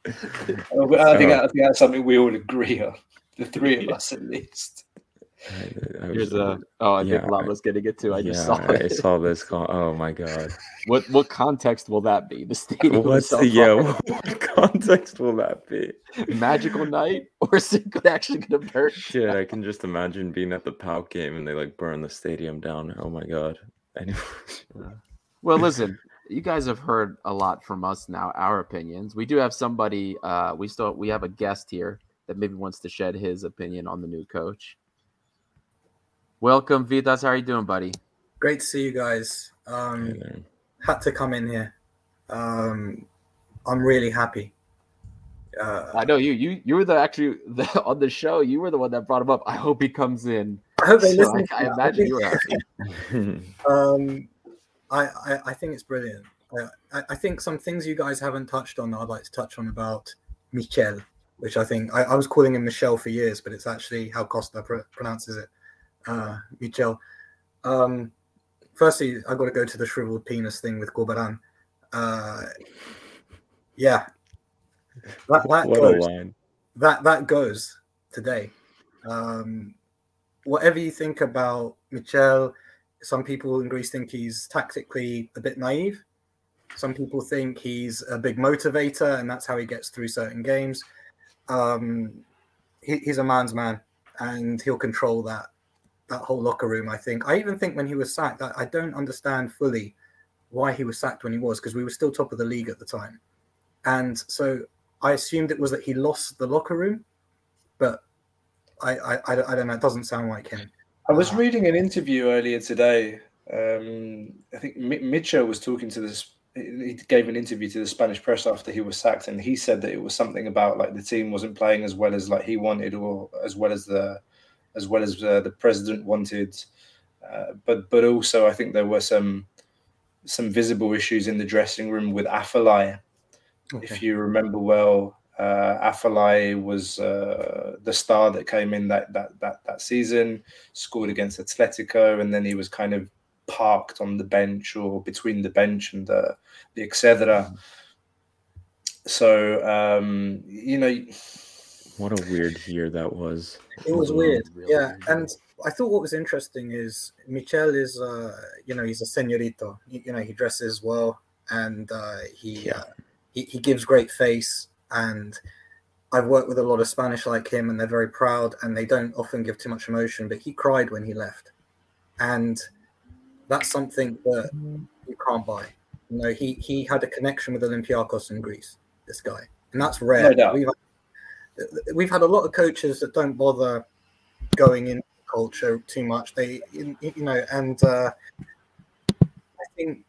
Speaker 8: But I think I think that's something we all agree on. The three of us, at least.
Speaker 1: I, I
Speaker 5: Here's
Speaker 1: was-
Speaker 5: a. Oh, I think
Speaker 1: yeah,
Speaker 5: Lava's getting it too. I just
Speaker 1: yeah,
Speaker 5: saw
Speaker 1: I
Speaker 5: it.
Speaker 1: saw this. Call. Oh my god.
Speaker 5: What what context will that be? The stadium.
Speaker 1: What's the yeah? What context will that be?
Speaker 5: magical night, or is it actually to burn?
Speaker 1: Shit, I can just imagine being at the PAOK game and they like burn the stadium down. Oh my god. Anyway,
Speaker 5: Well, listen, you guys have heard a lot from us now. Our opinions. We do have somebody. Uh, we still we have a guest here that maybe wants to shed his opinion on the new coach. Welcome, Vitas. How are you doing, buddy?
Speaker 6: Great to see you guys.
Speaker 1: hey
Speaker 6: Um,
Speaker 1: there.
Speaker 6: had to come in here. Um, I'm really happy. Uh,
Speaker 5: I know you. You you were the actually the, on the show. You were the one that brought him up. I hope he comes in.
Speaker 6: I hope they
Speaker 5: So
Speaker 6: listen.
Speaker 5: I, I imagine you were.
Speaker 6: Um, I, I, I think it's brilliant. Uh, I, I think some things you guys haven't touched on, that I'd like to touch on about Michel, which I think I, I was calling him Michelle for years, but it's actually how Costa pr- pronounces it. Uh, Michel. Um, firstly, I got to go to the shriveled penis thing with Corberan. Uh, yeah, that, that
Speaker 1: what
Speaker 6: goes that that goes today. Um, whatever you think about Michel, some people in Greece think he's tactically a bit naive. Some people think he's a big motivator, and that's how he gets through certain games. Um, he, he's a man's man, and he'll control that that whole locker room. I think. I even think when he was sacked, I, I don't understand fully why he was sacked when he was, because we were still top of the league at the time, and so I assumed it was that he lost the locker room, but I I, I, I don't know. It doesn't sound like him.
Speaker 8: I was reading an interview earlier today. Um, I think Mi- Mitchell was talking to this. He gave an interview to the Spanish press after he was sacked, and he said that it was something about like the team wasn't playing as well as like he wanted, or as well as the as well as uh, the president wanted. Uh, but but also, I think there were some some visible issues in the dressing room with Afellay. If you remember well, uh, Afellay was uh, the star that came in that, that that that season, scored against Atletico, and then he was kind of parked on the bench or between the bench and the the Excedra. So um, you know,
Speaker 1: What a weird year that was.
Speaker 6: It was weird,
Speaker 5: Really
Speaker 6: yeah.
Speaker 5: weird.
Speaker 6: And I thought what was interesting is Michel is, uh, you know, he's a señorito. You, you know, he dresses well and uh, he,
Speaker 1: Yeah.
Speaker 6: uh, he he gives great face. And I've worked with a lot of Spanish like him, and they're very proud, and they don't often give too much emotion. But he cried when he left, and that's something that you can't buy. You know, he he had a connection with Olympiacos in Greece. This guy, and that's rare.
Speaker 8: No doubt.
Speaker 6: We've we've had a lot of coaches that don't bother going into culture too much. They, you know, and uh, I think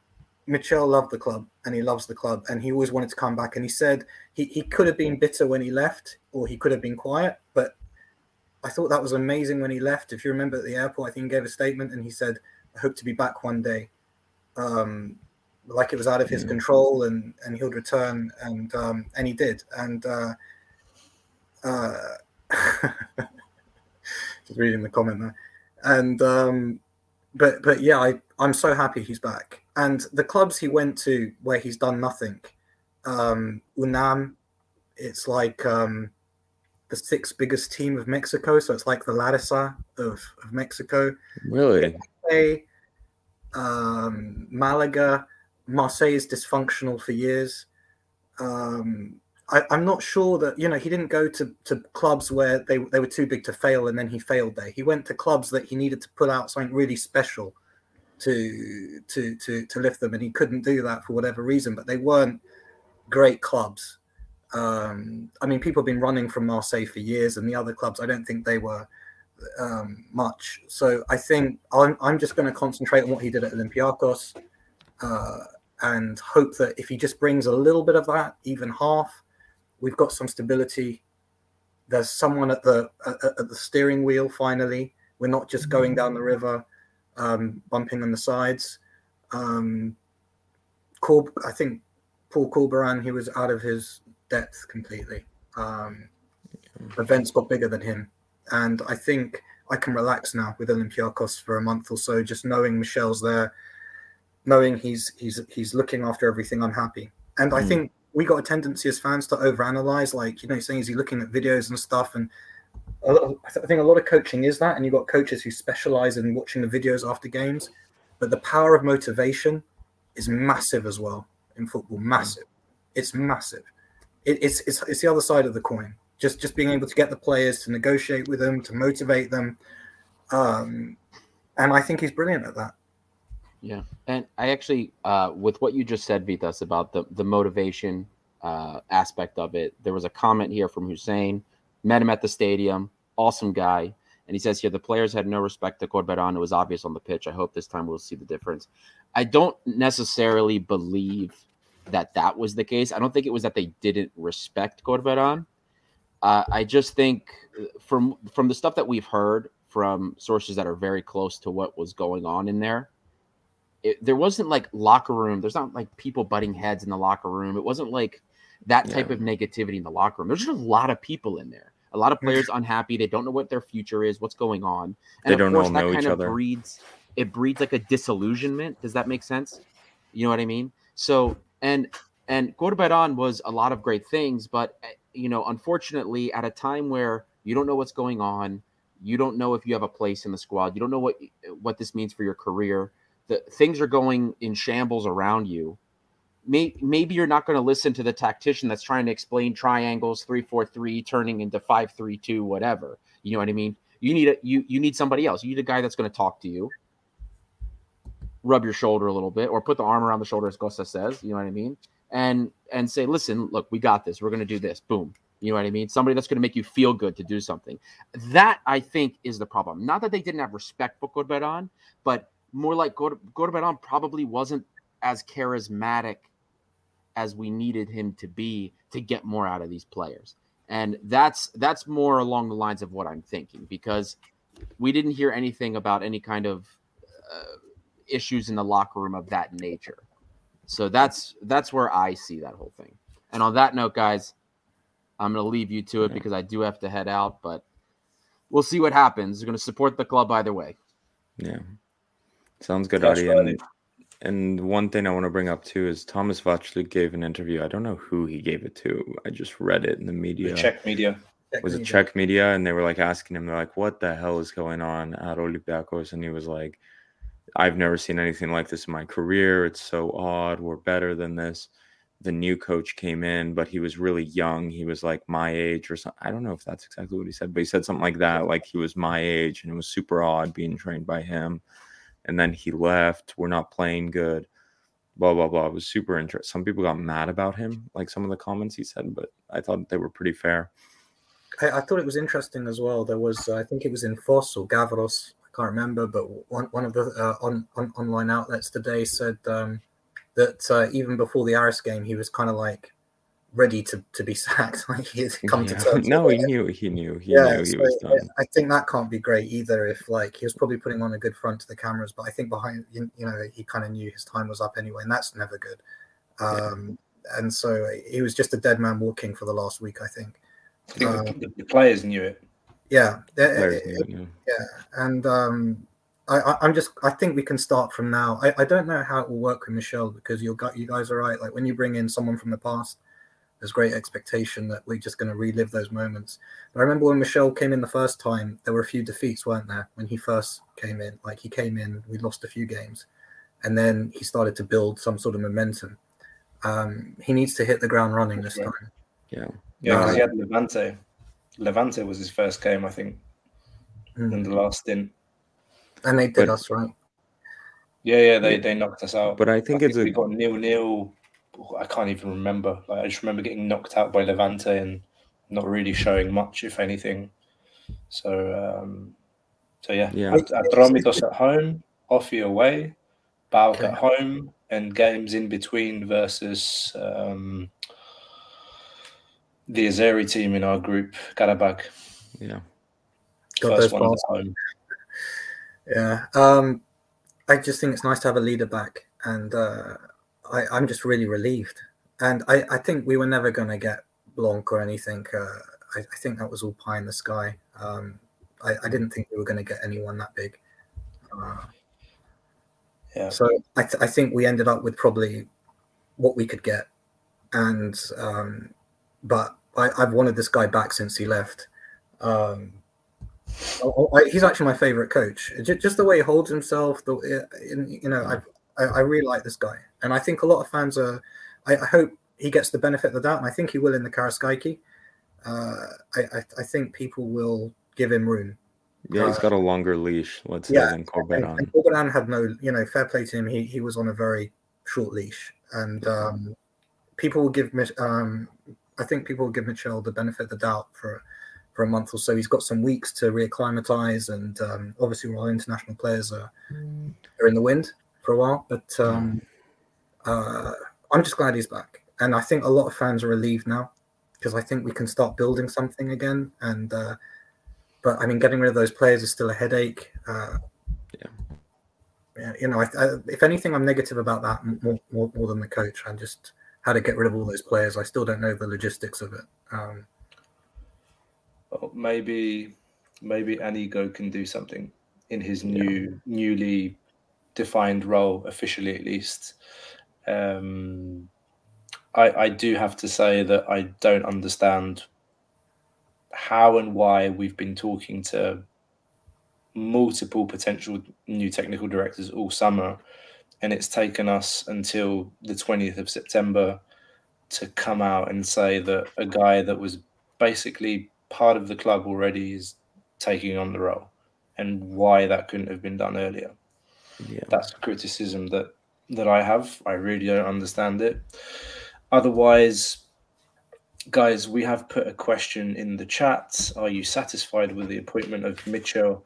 Speaker 6: Michel loved the club and he loves the club and he always wanted to come back. And he said he, he could have been bitter when he left or he could have been quiet, but I thought that was amazing when he left. If you remember at the airport, I think he gave a statement and he said, I hope to be back one day. Um, like it was out of his
Speaker 1: Yeah.
Speaker 6: control and, and he'll return. And, um, and he did. And, uh, uh, just reading the comment there. And, um, but, but yeah, I, I'm so happy he's back. And the clubs he went to where he's done nothing, um, UNAM, it's like, um, the sixth biggest team of Mexico. So it's like the Larissa of, of Mexico.
Speaker 1: Really?
Speaker 6: Marseille, um, Malaga. Marseille is dysfunctional for years. Um, I, I'm not sure that you know he didn't go to, to clubs where they, they were too big to fail and then he failed there. He went to clubs that he needed to put out something really special to to to to lift them, and he couldn't do that for whatever reason. But they weren't great clubs. Um, I mean, people have been running from Marseille for years, and the other clubs, I don't think they were um, much. So I think I'm, I'm just going to concentrate on what he did at Olympiacos uh, and hope that if he just brings a little bit of that, even half, we've got some stability. There's someone at the at, at the steering wheel. Finally, we're not just going down the river, um, bumping on the sides. Um, Corb, I think Paul Corberan, he was out of his depth completely. Um, events got bigger than him, and I think I can relax now with Olympiacos for a month or so, just knowing Michel's there. knowing he's he's he's looking after everything. I'm happy, and I
Speaker 1: Mm.
Speaker 6: think we got a tendency as fans to overanalyze. Like you know, saying is he looking at videos and stuff, and a lot, I I think a lot of coaching is that, and you've got coaches who specialize in watching the videos after games, but the power of motivation is massive as well in football. Massive, it's massive. It, it's it's it's the other side of the coin. Just just being able to get the players to negotiate with them, to motivate them, um, and I think he's brilliant at that.
Speaker 5: Yeah, and I actually, uh, with what you just said, Vitas, about the the motivation uh, aspect of it, there was a comment here from Hussein. Met him at the stadium, awesome guy, and he says here the players had no respect to Corberan. It was obvious on the pitch. I hope this time we'll see the difference. I don't necessarily believe that that was the case. I don't think it was that they didn't respect Corberan. Uh, I just think uh, from from the stuff that we've heard from sources that are very close to what was going on in there, it, there wasn't like locker room. There's not like people butting heads in the locker room. It wasn't like that type
Speaker 1: Yeah.
Speaker 5: of negativity in the locker room. There's just a lot of people in there. A lot of players unhappy. They don't know what their future is, what's going on. And
Speaker 1: They
Speaker 5: of
Speaker 1: don't
Speaker 5: course,
Speaker 1: all
Speaker 5: that
Speaker 1: know
Speaker 5: kind
Speaker 1: each
Speaker 5: of
Speaker 1: other.
Speaker 5: breeds it breeds like a disillusionment. Does that make sense? You know what I mean? So and and Corberan was a lot of great things, but uh, you know, unfortunately, at a time where you don't know what's going on, you don't know if you have a place in the squad, you don't know what what this means for your career. The things are going in shambles around you. May, maybe you're not going to listen to the tactician that's trying to explain triangles, three four three turning into five three two, whatever. You know what I mean? You need a you you need somebody else. You need a guy that's going to talk to you, rub your shoulder a little bit, or put the arm around the shoulder, as Costa says. You know what I mean? And and say, listen, look, we got this. We're going to do this. Boom. You know what I mean? Somebody that's going to make you feel good to do something. That I think is the problem. Not that they didn't have respect for Corberan, but more like Gor- Corberan probably wasn't as charismatic as we needed him to be to get more out of these players. And that's that's more along the lines of what I'm thinking because we didn't hear anything about any kind of uh, issues in the locker room of that nature. So that's that's where I see that whole thing. And on that note, guys, I'm going to leave you to it because I do have to head out, but we'll see what happens. We're going to support the club either way.
Speaker 1: Yeah. Sounds good,
Speaker 8: That's
Speaker 1: Adi.
Speaker 8: right.
Speaker 1: And, and one thing I want to bring up too is Thomas Vaclik gave an interview. I don't know who he gave it to. I just read it in the media.
Speaker 8: The Czech media.
Speaker 1: was it Czech media? And they were like asking him, they're like, what the hell is going on at Olympiacos? And he was like, I've never seen anything like this in my career. It's so odd. We're better than this. The new coach came in, but he was really young. He was like my age or something. I don't know if that's exactly what he said, but he said something like that, like he was my age, and it was super odd being trained by him. And then he left. We're not playing good. Blah blah blah. It was super interesting. Some people got mad about him, like some of the comments he said, but I thought they were pretty fair.
Speaker 6: I, I thought it was interesting as well. There was, uh, I think it was in Foss or Gavros, I can't remember, but one, one of the uh, on, on online outlets today said um, that uh, even before the Aris game, he was kind of like ready to, to be sacked. like he had come to terms.
Speaker 1: No, he knew. He knew. He
Speaker 6: yeah,
Speaker 1: knew he
Speaker 6: so
Speaker 1: was
Speaker 6: I-
Speaker 1: done.
Speaker 6: I think that can't be great either. If like he was probably putting on a good front to the cameras, but I think behind you, you know he kind of knew his time was up anyway, and that's never good. Um, And so he was just a dead man walking for the last week, I think.
Speaker 8: I think
Speaker 6: Um,
Speaker 8: the, the players knew it.
Speaker 6: Yeah, there-
Speaker 1: Players knew, yeah.
Speaker 6: yeah, and um, I, I, I'm just I think we can start from now. I, I don't know how it will work with Michelle because you got you guys are right. Like when you bring in someone from the past, there's great expectation that we're just going to relive those moments. But I remember when Michelle came in the first time, there were a few defeats, weren't there? When he first came in, like he came in, we lost a few games, and then he started to build some sort of momentum. Um, he needs to hit the ground running this
Speaker 8: Yeah.
Speaker 6: time.
Speaker 1: Yeah.
Speaker 8: Yeah, because
Speaker 6: Uh,
Speaker 8: he had Levante. Levante was his first game, I think,
Speaker 6: Mm.
Speaker 8: in the last stint.
Speaker 6: And they did
Speaker 1: But-
Speaker 6: us right.
Speaker 8: Yeah, yeah, they, they knocked us out.
Speaker 1: But I think it's
Speaker 8: we
Speaker 1: a
Speaker 8: got nil nil. I can't even remember. Like, I just remember getting knocked out by Levante and not really showing much, if anything. So, um, so yeah,
Speaker 1: Yeah.
Speaker 8: At- Atromitos at home, OFI away, PAOK
Speaker 6: Okay.
Speaker 8: at home, and games in between versus um, the Azeri team in our group, Karabakh.
Speaker 1: yeah.
Speaker 6: God,
Speaker 8: First
Speaker 6: those
Speaker 8: one at home.
Speaker 6: Yeah. Um, I just think it's nice to have a leader back, and uh, I, I'm just really relieved. And I, I think we were never going to get Blanc or anything. Uh, I, I think that was all pie in the sky. Um, I, I didn't think we were going to get anyone that big. Uh,
Speaker 8: Yeah.
Speaker 6: So I, th- I think we ended up with probably what we could get, and um, but I, I've wanted this guy back since he left. Um, he's actually my favorite coach. Just, just the way he holds himself, the you know, I, I I really like this guy, and I think a lot of fans are. I, I hope he gets the benefit of the doubt, and I think he will in the Karaiskaki. Uh, I, I I think people will give him room.
Speaker 1: Yeah, he's got a longer leash, let's say,
Speaker 6: yeah,
Speaker 1: than
Speaker 6: And,
Speaker 1: Corberan.
Speaker 6: and Corberan had no, you know, fair play to him. He he was on a very short leash, and um, people will give Mich- um, I think people will give Mitchell the benefit of the doubt for for a month or so. He's got some weeks to reacclimatize, and um, obviously, all international players are are in the wind for a while. But um, uh, I'm just glad he's back, and I think a lot of fans are relieved now because I think we can start building something again. And uh, but I mean, getting rid of those players is still a headache. Uh,
Speaker 1: Yeah.
Speaker 6: yeah, you know, I, I, if anything, I'm negative about that more, more more than the coach. I just how to get rid of all those players. I still don't know the logistics of it. Um,
Speaker 8: Well, maybe maybe Anigo can do something in his new newly defined role, officially at least. Um, I I do have to say that I don't understand how and why we've been talking to multiple potential new technical directors all summer, and it's taken us until the twentieth of September to come out and say that a guy that was basically part of the club already is taking on the role and why that couldn't have been done earlier.
Speaker 1: Yeah.
Speaker 8: That's criticism that that I have. I really don't understand it. Otherwise, guys, we have put a question in the chat. Are you satisfied with the appointment of Mitchell?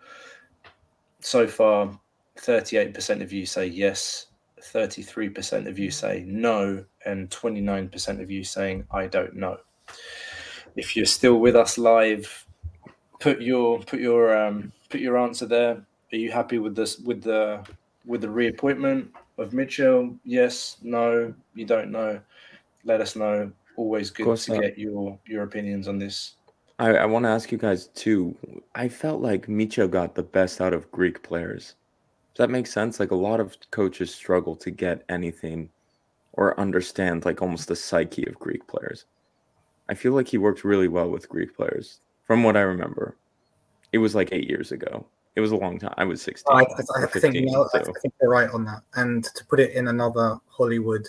Speaker 8: So far, 38% of you say yes, 33% of you say no, and 29% of you saying I don't know. If you're still with us live, put your put your um, put your answer there. Are you happy with this with the with the reappointment of Mitchell? Yes, no, you don't know. Let us know. Always good to
Speaker 1: not.
Speaker 8: get your your opinions on this.
Speaker 1: I, I want to ask you guys too. I felt like Micho got the best out of Greek players. Does that make sense? Like a lot of coaches struggle to get anything or understand like almost the psyche of Greek players. I feel like he worked really well with Greek players from what I remember. It was like eight years ago. It was a long time. I was 16.
Speaker 6: I, I,
Speaker 1: or
Speaker 6: I think
Speaker 1: 15,
Speaker 6: no, I
Speaker 1: so-
Speaker 6: think you're right on that. And to put it in another Hollywood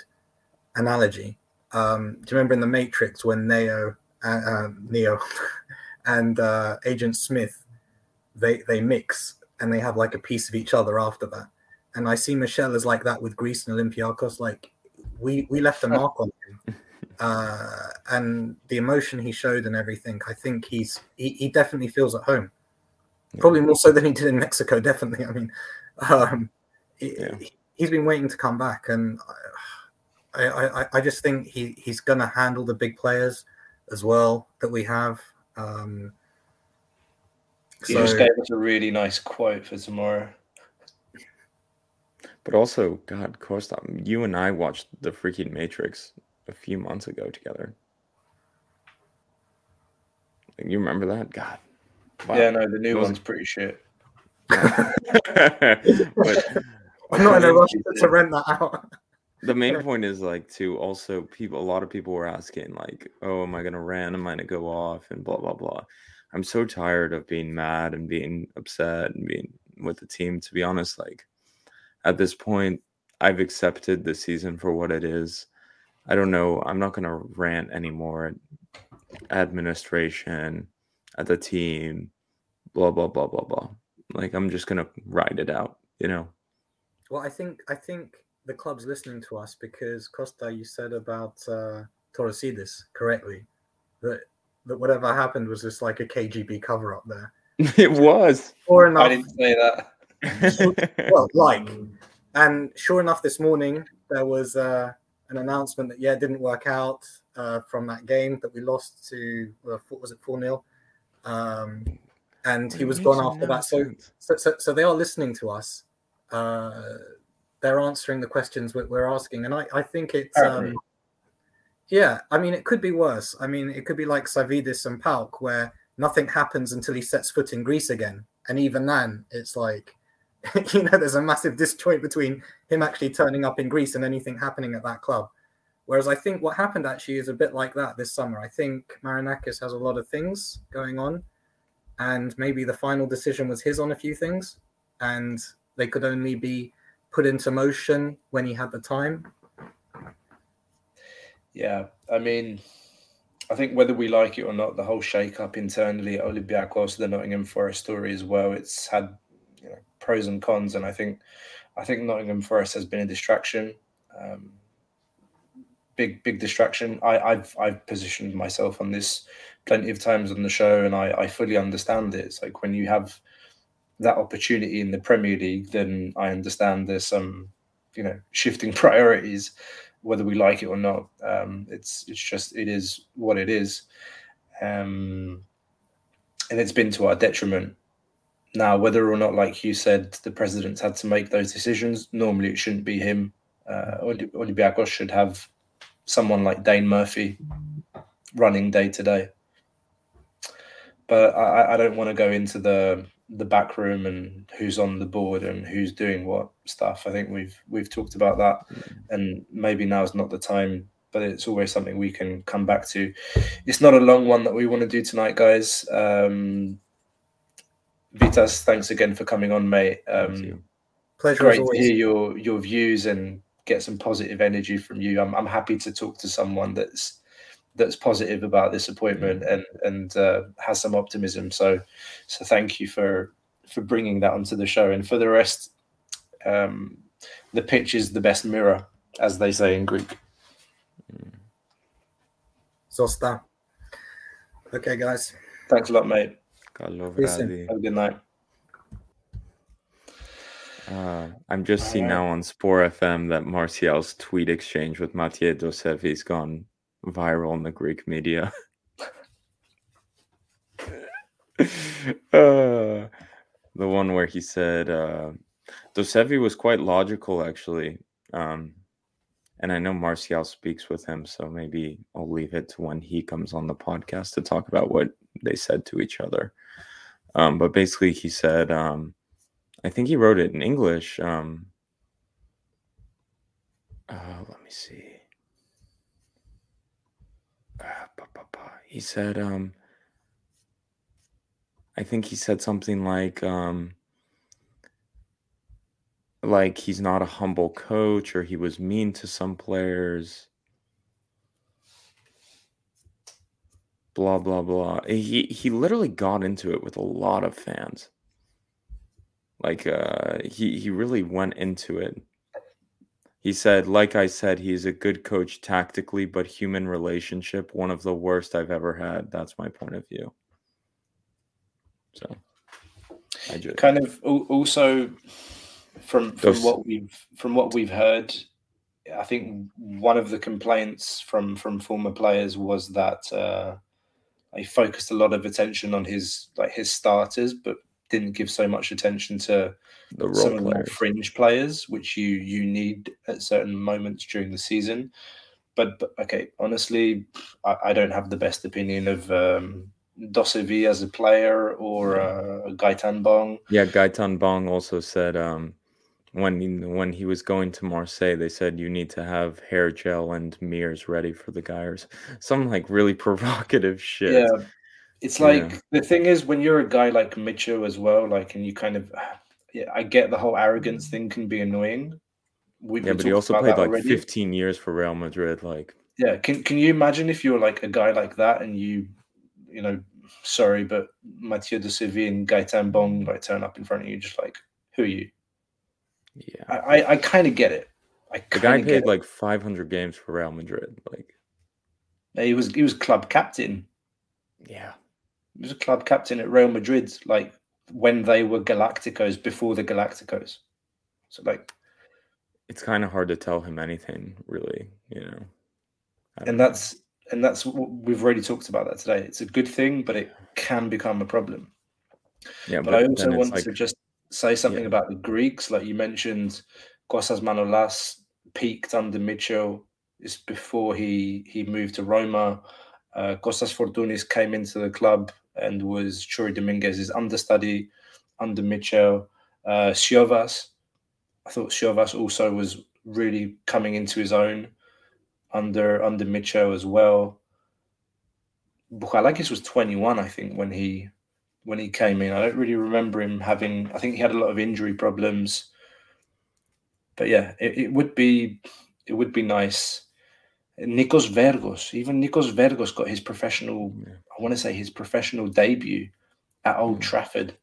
Speaker 6: analogy, um, do you remember in The Matrix when Neo, uh, uh, Neo, and uh, Agent Smith, they they mix and they have like a piece of each other after that. And I see Michelle as like that with Greece and Olympiacos. Like we we left a mark on him, uh, and the emotion he showed and everything. I think he's he, he definitely feels at home probably more so than he did in Mexico. Definitely, I mean, um, he,
Speaker 1: Yeah.
Speaker 6: he's been waiting to come back, and I, I, I- I just think he, he's going to handle the big players as well that we have. Um,
Speaker 8: You
Speaker 6: so
Speaker 8: just gave us a really nice quote for tomorrow.
Speaker 1: But also, God, Costa, you and I watched the freaking Matrix a few months ago together. You remember that? God. Wow.
Speaker 8: Yeah, no, the new
Speaker 1: It was-
Speaker 8: one's pretty shit.
Speaker 1: but
Speaker 6: I'm not in a rush to, to rent that out.
Speaker 1: the main point is like to also people a lot of people were asking like oh am i gonna rant am i gonna go off? and blah blah blah. I'm so tired of being mad and being upset and being with the team to be honest. Like at this point i've accepted the season for what it is. I don't know. I'm not gonna rant anymore. At administration at the team blah blah blah blah blah like i'm just gonna ride it out you know
Speaker 6: Well, I think I think the club's listening to us because Costa, you said about uh, Torresidis correctly that that whatever happened was just like a KGB cover up there.
Speaker 1: it was
Speaker 6: Sure enough, I
Speaker 8: didn't say that.
Speaker 6: well, like, and sure enough, this morning there was uh, an announcement that yeah, it didn't work out uh, from that game that we lost to uh, was it four 0 um, and he was gone after that. So, so, so, so they are listening to us. Uh, they're answering the questions we're asking, and I, I think it's um, yeah. I mean, it could be worse. I mean, it could be like Savidis and PAOK, where nothing happens until he sets foot in Greece again, and even then, it's like you know, there's a massive disjoint between him actually turning up in Greece and anything happening at that club. Whereas I think what happened actually is a bit like that this summer. I think Marinakis has a lot of things going on, and maybe the final decision was his on a few things, and they could only be put into motion when he had the time.
Speaker 8: Yeah, I mean, I think whether we like it or not, the whole shake-up internally at Olympiacos, the Nottingham Forest story as well, it's had you know, pros and cons, and I think I think Nottingham Forest has been a distraction, um, big big distraction. I, I've I've positioned myself on this plenty of times on the show, and I, I fully understand it. It's like when you have that opportunity in the Premier League, then I understand there's some you know shifting priorities whether we like it or not. Um, it's it's just it is what it is, um, and it's been to our detriment. Now, whether or not, like you said, the president's had to make those decisions. Normally, it shouldn't be him. Uh, Olympiacos should have someone like Dane Murphy running day to day. But I, I don't want to go into the the back room and who's on the board and who's doing what stuff. I think we've we've talked about that, and maybe now is not the time. But it's always something we can come back to. It's not a long one that we want to do tonight, guys. Um, Vitas, thanks again for coming on, mate. Um,
Speaker 6: Pleasure.
Speaker 8: great to hear your your views and get some positive energy from you. I'm I'm happy to talk to someone that's that's positive about this appointment and and uh, has some optimism. So so thank you for for bringing that onto the show. And for the rest, um, the pitch is the best mirror, as they say in Greek.
Speaker 6: Zosta. Okay, guys.
Speaker 8: Thanks a lot, mate.
Speaker 1: Καλό
Speaker 6: Listen.
Speaker 1: βράδυ.
Speaker 8: Have a good night.
Speaker 1: Uh, I'm just seeing now on Sport FM that Martial's tweet exchange with Mathieu Dossevi's gone viral in the Greek media. uh, the one where he said uh, Dossevi was quite logical, actually. Um, and I know Martial speaks with him, so maybe I'll leave it to when he comes on the podcast to talk about what they said to each other. Um, but basically, he said, um, I think he wrote it in English. Um, uh, let me see. Ah, ba, ba, ba. He said, um, I think he said something like, um, like he's not a humble coach or he was mean to some players. Blah blah blah. He he literally got into it with a lot of fans. Like uh he he really went into it. He said, like I said, he's a good coach tactically, but human relationship, one of the worst I've ever had. That's my point of view. So I just
Speaker 8: Kind of also from from
Speaker 1: Those-
Speaker 8: what we've from what we've heard, I think one of the complaints from from former players was that uh, he focused a lot of attention on his like his starters, but didn't give so much attention to
Speaker 1: the
Speaker 8: some
Speaker 1: role
Speaker 8: of the fringe players, which you you need at certain moments during the season. But, but okay, honestly, I, I don't have the best opinion of um, Dossevi as a player or uh, Gaëtan Bong.
Speaker 1: Yeah, Gaëtan Bong also said um, when he, when he was going to Marseille, they said you need to have hair gel and mirrors ready for the guy, or some like really provocative shit.
Speaker 8: Yeah, it's
Speaker 1: Yeah.
Speaker 8: like the thing is when you're a guy like Micho as well, like, and you kind of, yeah, I get the whole arrogance thing can be annoying. We've
Speaker 1: Yeah, but he also played like
Speaker 8: already.
Speaker 1: 15 years for Real Madrid. Like,
Speaker 8: Yeah, can can you imagine if you're like a guy like that and you, you know, sorry, but Mathieu Dossevi and Gaëtan Bong like turn up in front of you, just like, who are you?
Speaker 1: yeah,
Speaker 8: I I, I kind of get it. I
Speaker 1: the guy played like 500 games for Real Madrid. Like,
Speaker 8: He was he was club captain.
Speaker 1: yeah,
Speaker 8: was a club captain at Real Madrid, like when they were Galacticos before the Galacticos. So like,
Speaker 1: it's kind of hard to tell him anything, really. You know,
Speaker 8: and
Speaker 1: know.
Speaker 8: that's and that's what we've already talked about that today. It's a good thing, but it can become a problem.
Speaker 1: yeah,
Speaker 8: But, I also want
Speaker 1: like,
Speaker 8: to just say something
Speaker 1: Yeah.
Speaker 8: about the Greeks. Like you mentioned, Kostas Manolas peaked under Mitchell. It's before he he moved to Roma. Uh, Kostas Fortounis came into the club and was Chori Dominguez's understudy under Mitchell. Uh, Siovas, I thought Siovas also was really coming into his own under under Micho as well. Bouchalakis was 21, I think, when he when he came in. I don't really remember him having. I think he had a lot of injury problems. But yeah, it, it would be it would be nice. Nikos Vergos, even Nikos Vergos got his professional.
Speaker 1: Yeah.
Speaker 8: I want to say his professional debut at Old. Trafford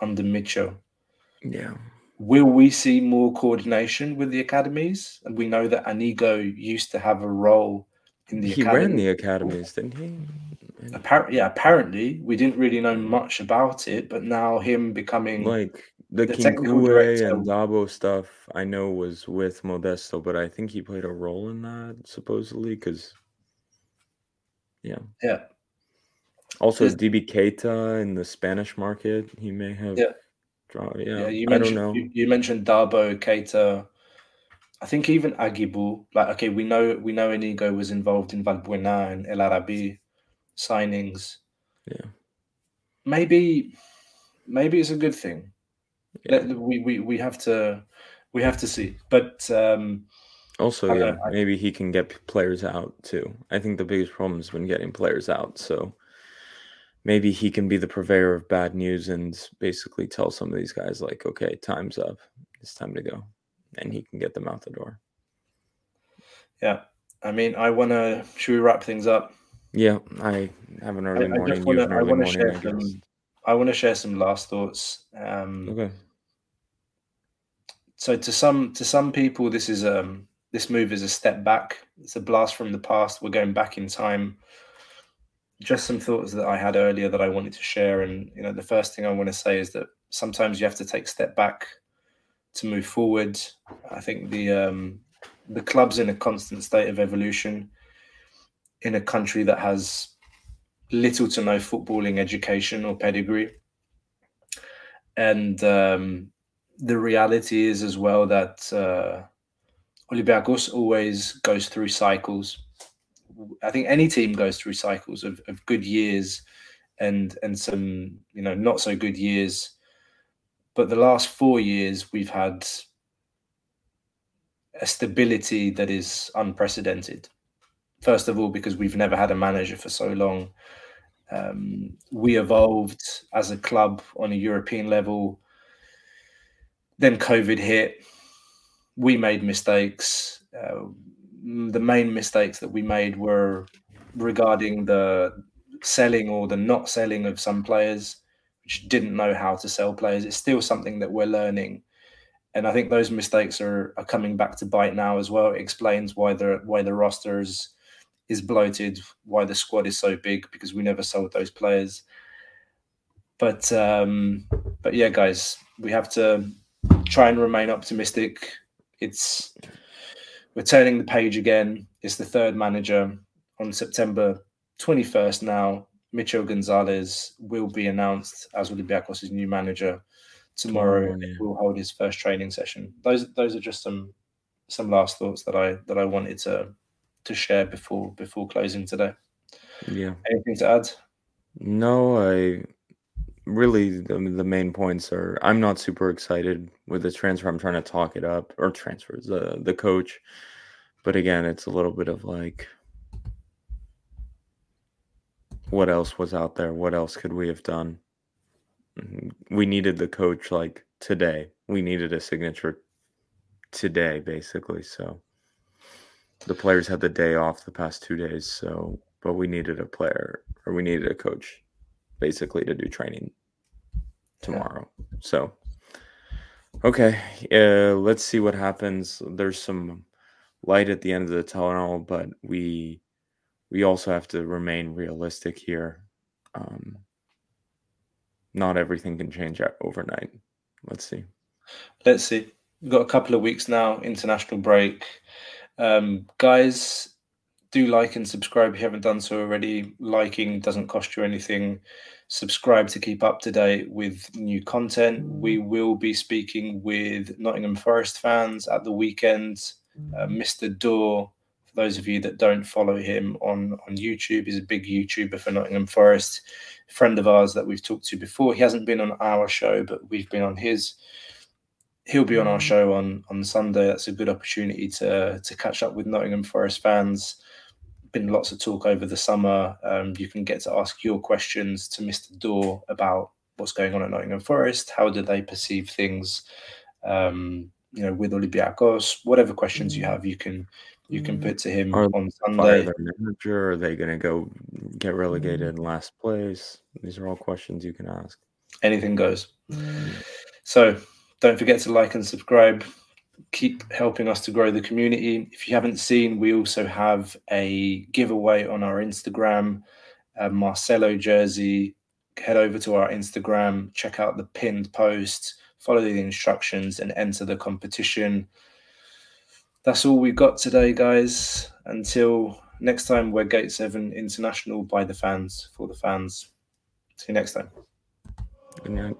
Speaker 8: under Mitchell.
Speaker 1: Yeah.
Speaker 8: Will we see more coordination with the academies? And we know that Anigo used to have a role in the
Speaker 1: he
Speaker 8: academy.
Speaker 1: ran the academies, didn't he? And,
Speaker 8: Appar- yeah, apparently we didn't really know much about it, but now him becoming
Speaker 1: like the,
Speaker 8: the
Speaker 1: Kinkue and Dabo stuff, I know was with Modesto, but I think he played a role in that supposedly because, yeah.
Speaker 8: yeah,
Speaker 1: Also,
Speaker 8: There's-
Speaker 1: DB Keita in the Spanish market, he may have.
Speaker 8: Yeah.
Speaker 1: Draw,
Speaker 8: yeah.
Speaker 1: yeah,
Speaker 8: you
Speaker 1: I don't
Speaker 8: mentioned
Speaker 1: know.
Speaker 8: You, you mentioned Darbo, Keita. I think even Aguibou. Like, okay, we know we know Anigo was involved in Valbuena and El Arabi signings.
Speaker 1: Yeah.
Speaker 8: Maybe, maybe it's a good thing.
Speaker 1: Yeah.
Speaker 8: We, we we have to we have to see. But um,
Speaker 1: Also, yeah, maybe he can get players out too. I think the biggest problem has been getting players out. So maybe he can be the purveyor of bad news and basically tell some of these guys, like, okay, time's up. It's time to go. And he can get them out the door.
Speaker 8: yeah, I mean, I want to. Should we wrap things up?
Speaker 1: Yeah, I have an early
Speaker 8: I
Speaker 1: morning.
Speaker 8: just
Speaker 1: you
Speaker 8: want
Speaker 1: have
Speaker 8: to.
Speaker 1: an
Speaker 8: I want to share
Speaker 1: I
Speaker 8: some. I want to share some last thoughts. Um,
Speaker 1: Okay.
Speaker 8: so to some to some people this is um this move is a step back it's a blast from the past we're going back in time just some thoughts that i had earlier that i wanted to share and you know the first thing i want to say is that sometimes you have to take a step back to move forward i think the um the club's in a constant state of evolution in a country that has little to no footballing education or pedigree and um the reality is as well that uh, Olympiacos always goes through cycles. I think any team goes through cycles of, of good years and and some you know not so good years. But the last four years we've had a stability that is unprecedented. First of all, because we've never had a manager for so long. Um, we evolved as a club on a European level then COVID hit. We made mistakes. Uh, the main mistakes that we made were regarding the selling or the not selling of some players, didn't know how to sell players. It's still something that we're learning, and I think those mistakes are, are coming back to bite now as well. It explains why the why the roster is, is bloated, why the squad is so big because we never sold those players. But um, but yeah, guys, we have to try and remain optimistic. It's we're turning the page again. It's the third manager on September 21st now. Micho Gonzalez will be announced as Olympiacos' new manager tomorrow.
Speaker 1: Tomorrow, yeah.
Speaker 8: We'll hold his first training session. Those those are just some some last thoughts that I that I wanted to to share before before closing today.
Speaker 1: Yeah.
Speaker 8: Anything to add?
Speaker 1: No, I really the, the main points are I'm not super excited with the transfer. I'm trying to talk it up or transfers the the coach, but again, it's a little bit of like, what else was out there? What else could we have done? Mhm. We needed the coach like today. We needed a signature today, basically. So the players had the day off the past two days. So, but we needed a player or we needed a coach basically to do training tomorrow. So, okay, uh, let's see what happens. There's some light at the end of the tunnel, but we we also have to remain realistic here. Um, not everything can change overnight. Let's see.
Speaker 8: Let's see. We've got a couple of weeks now, international break. Um, guys, do like and subscribe if you haven't done so already. Liking doesn't cost you anything. Subscribe to keep up to date with new content. We will be speaking with Nottingham Forest fans at the weekend. Uh, Mr. Door, for those of you that don't follow him on on YouTube, he's a big YouTuber for Nottingham Forest, friend of ours that we've talked to before. He hasn't been on our show, but we've been on his. He'll be on our show on on Sunday. That's a good opportunity to to catch up with Nottingham Forest fans. Been lots of talk over the summer. Um, you can get to ask your questions to Mr. Dorr about what's going on at Nottingham Forest. How do they perceive things? Um, you know, with Olympiacos, whatever questions you have, you can you can mm-hmm. put to him
Speaker 1: Are
Speaker 8: on Sunday.
Speaker 1: their manager? Are they going to go get relegated mm-hmm. in last place? These are all questions you can ask.
Speaker 8: Anything goes. Mm-hmm. So don't forget to like and subscribe. Keep helping us to grow the community. If you haven't seen, we also have a giveaway on our Instagram, a Marcelo jersey. Head over to our Instagram, check out the pinned post, follow the instructions, and enter the competition that's all we've got today, guys. Until next time, we're Gate 7 International by the fans, for the fans. See you next time.
Speaker 1: Good night.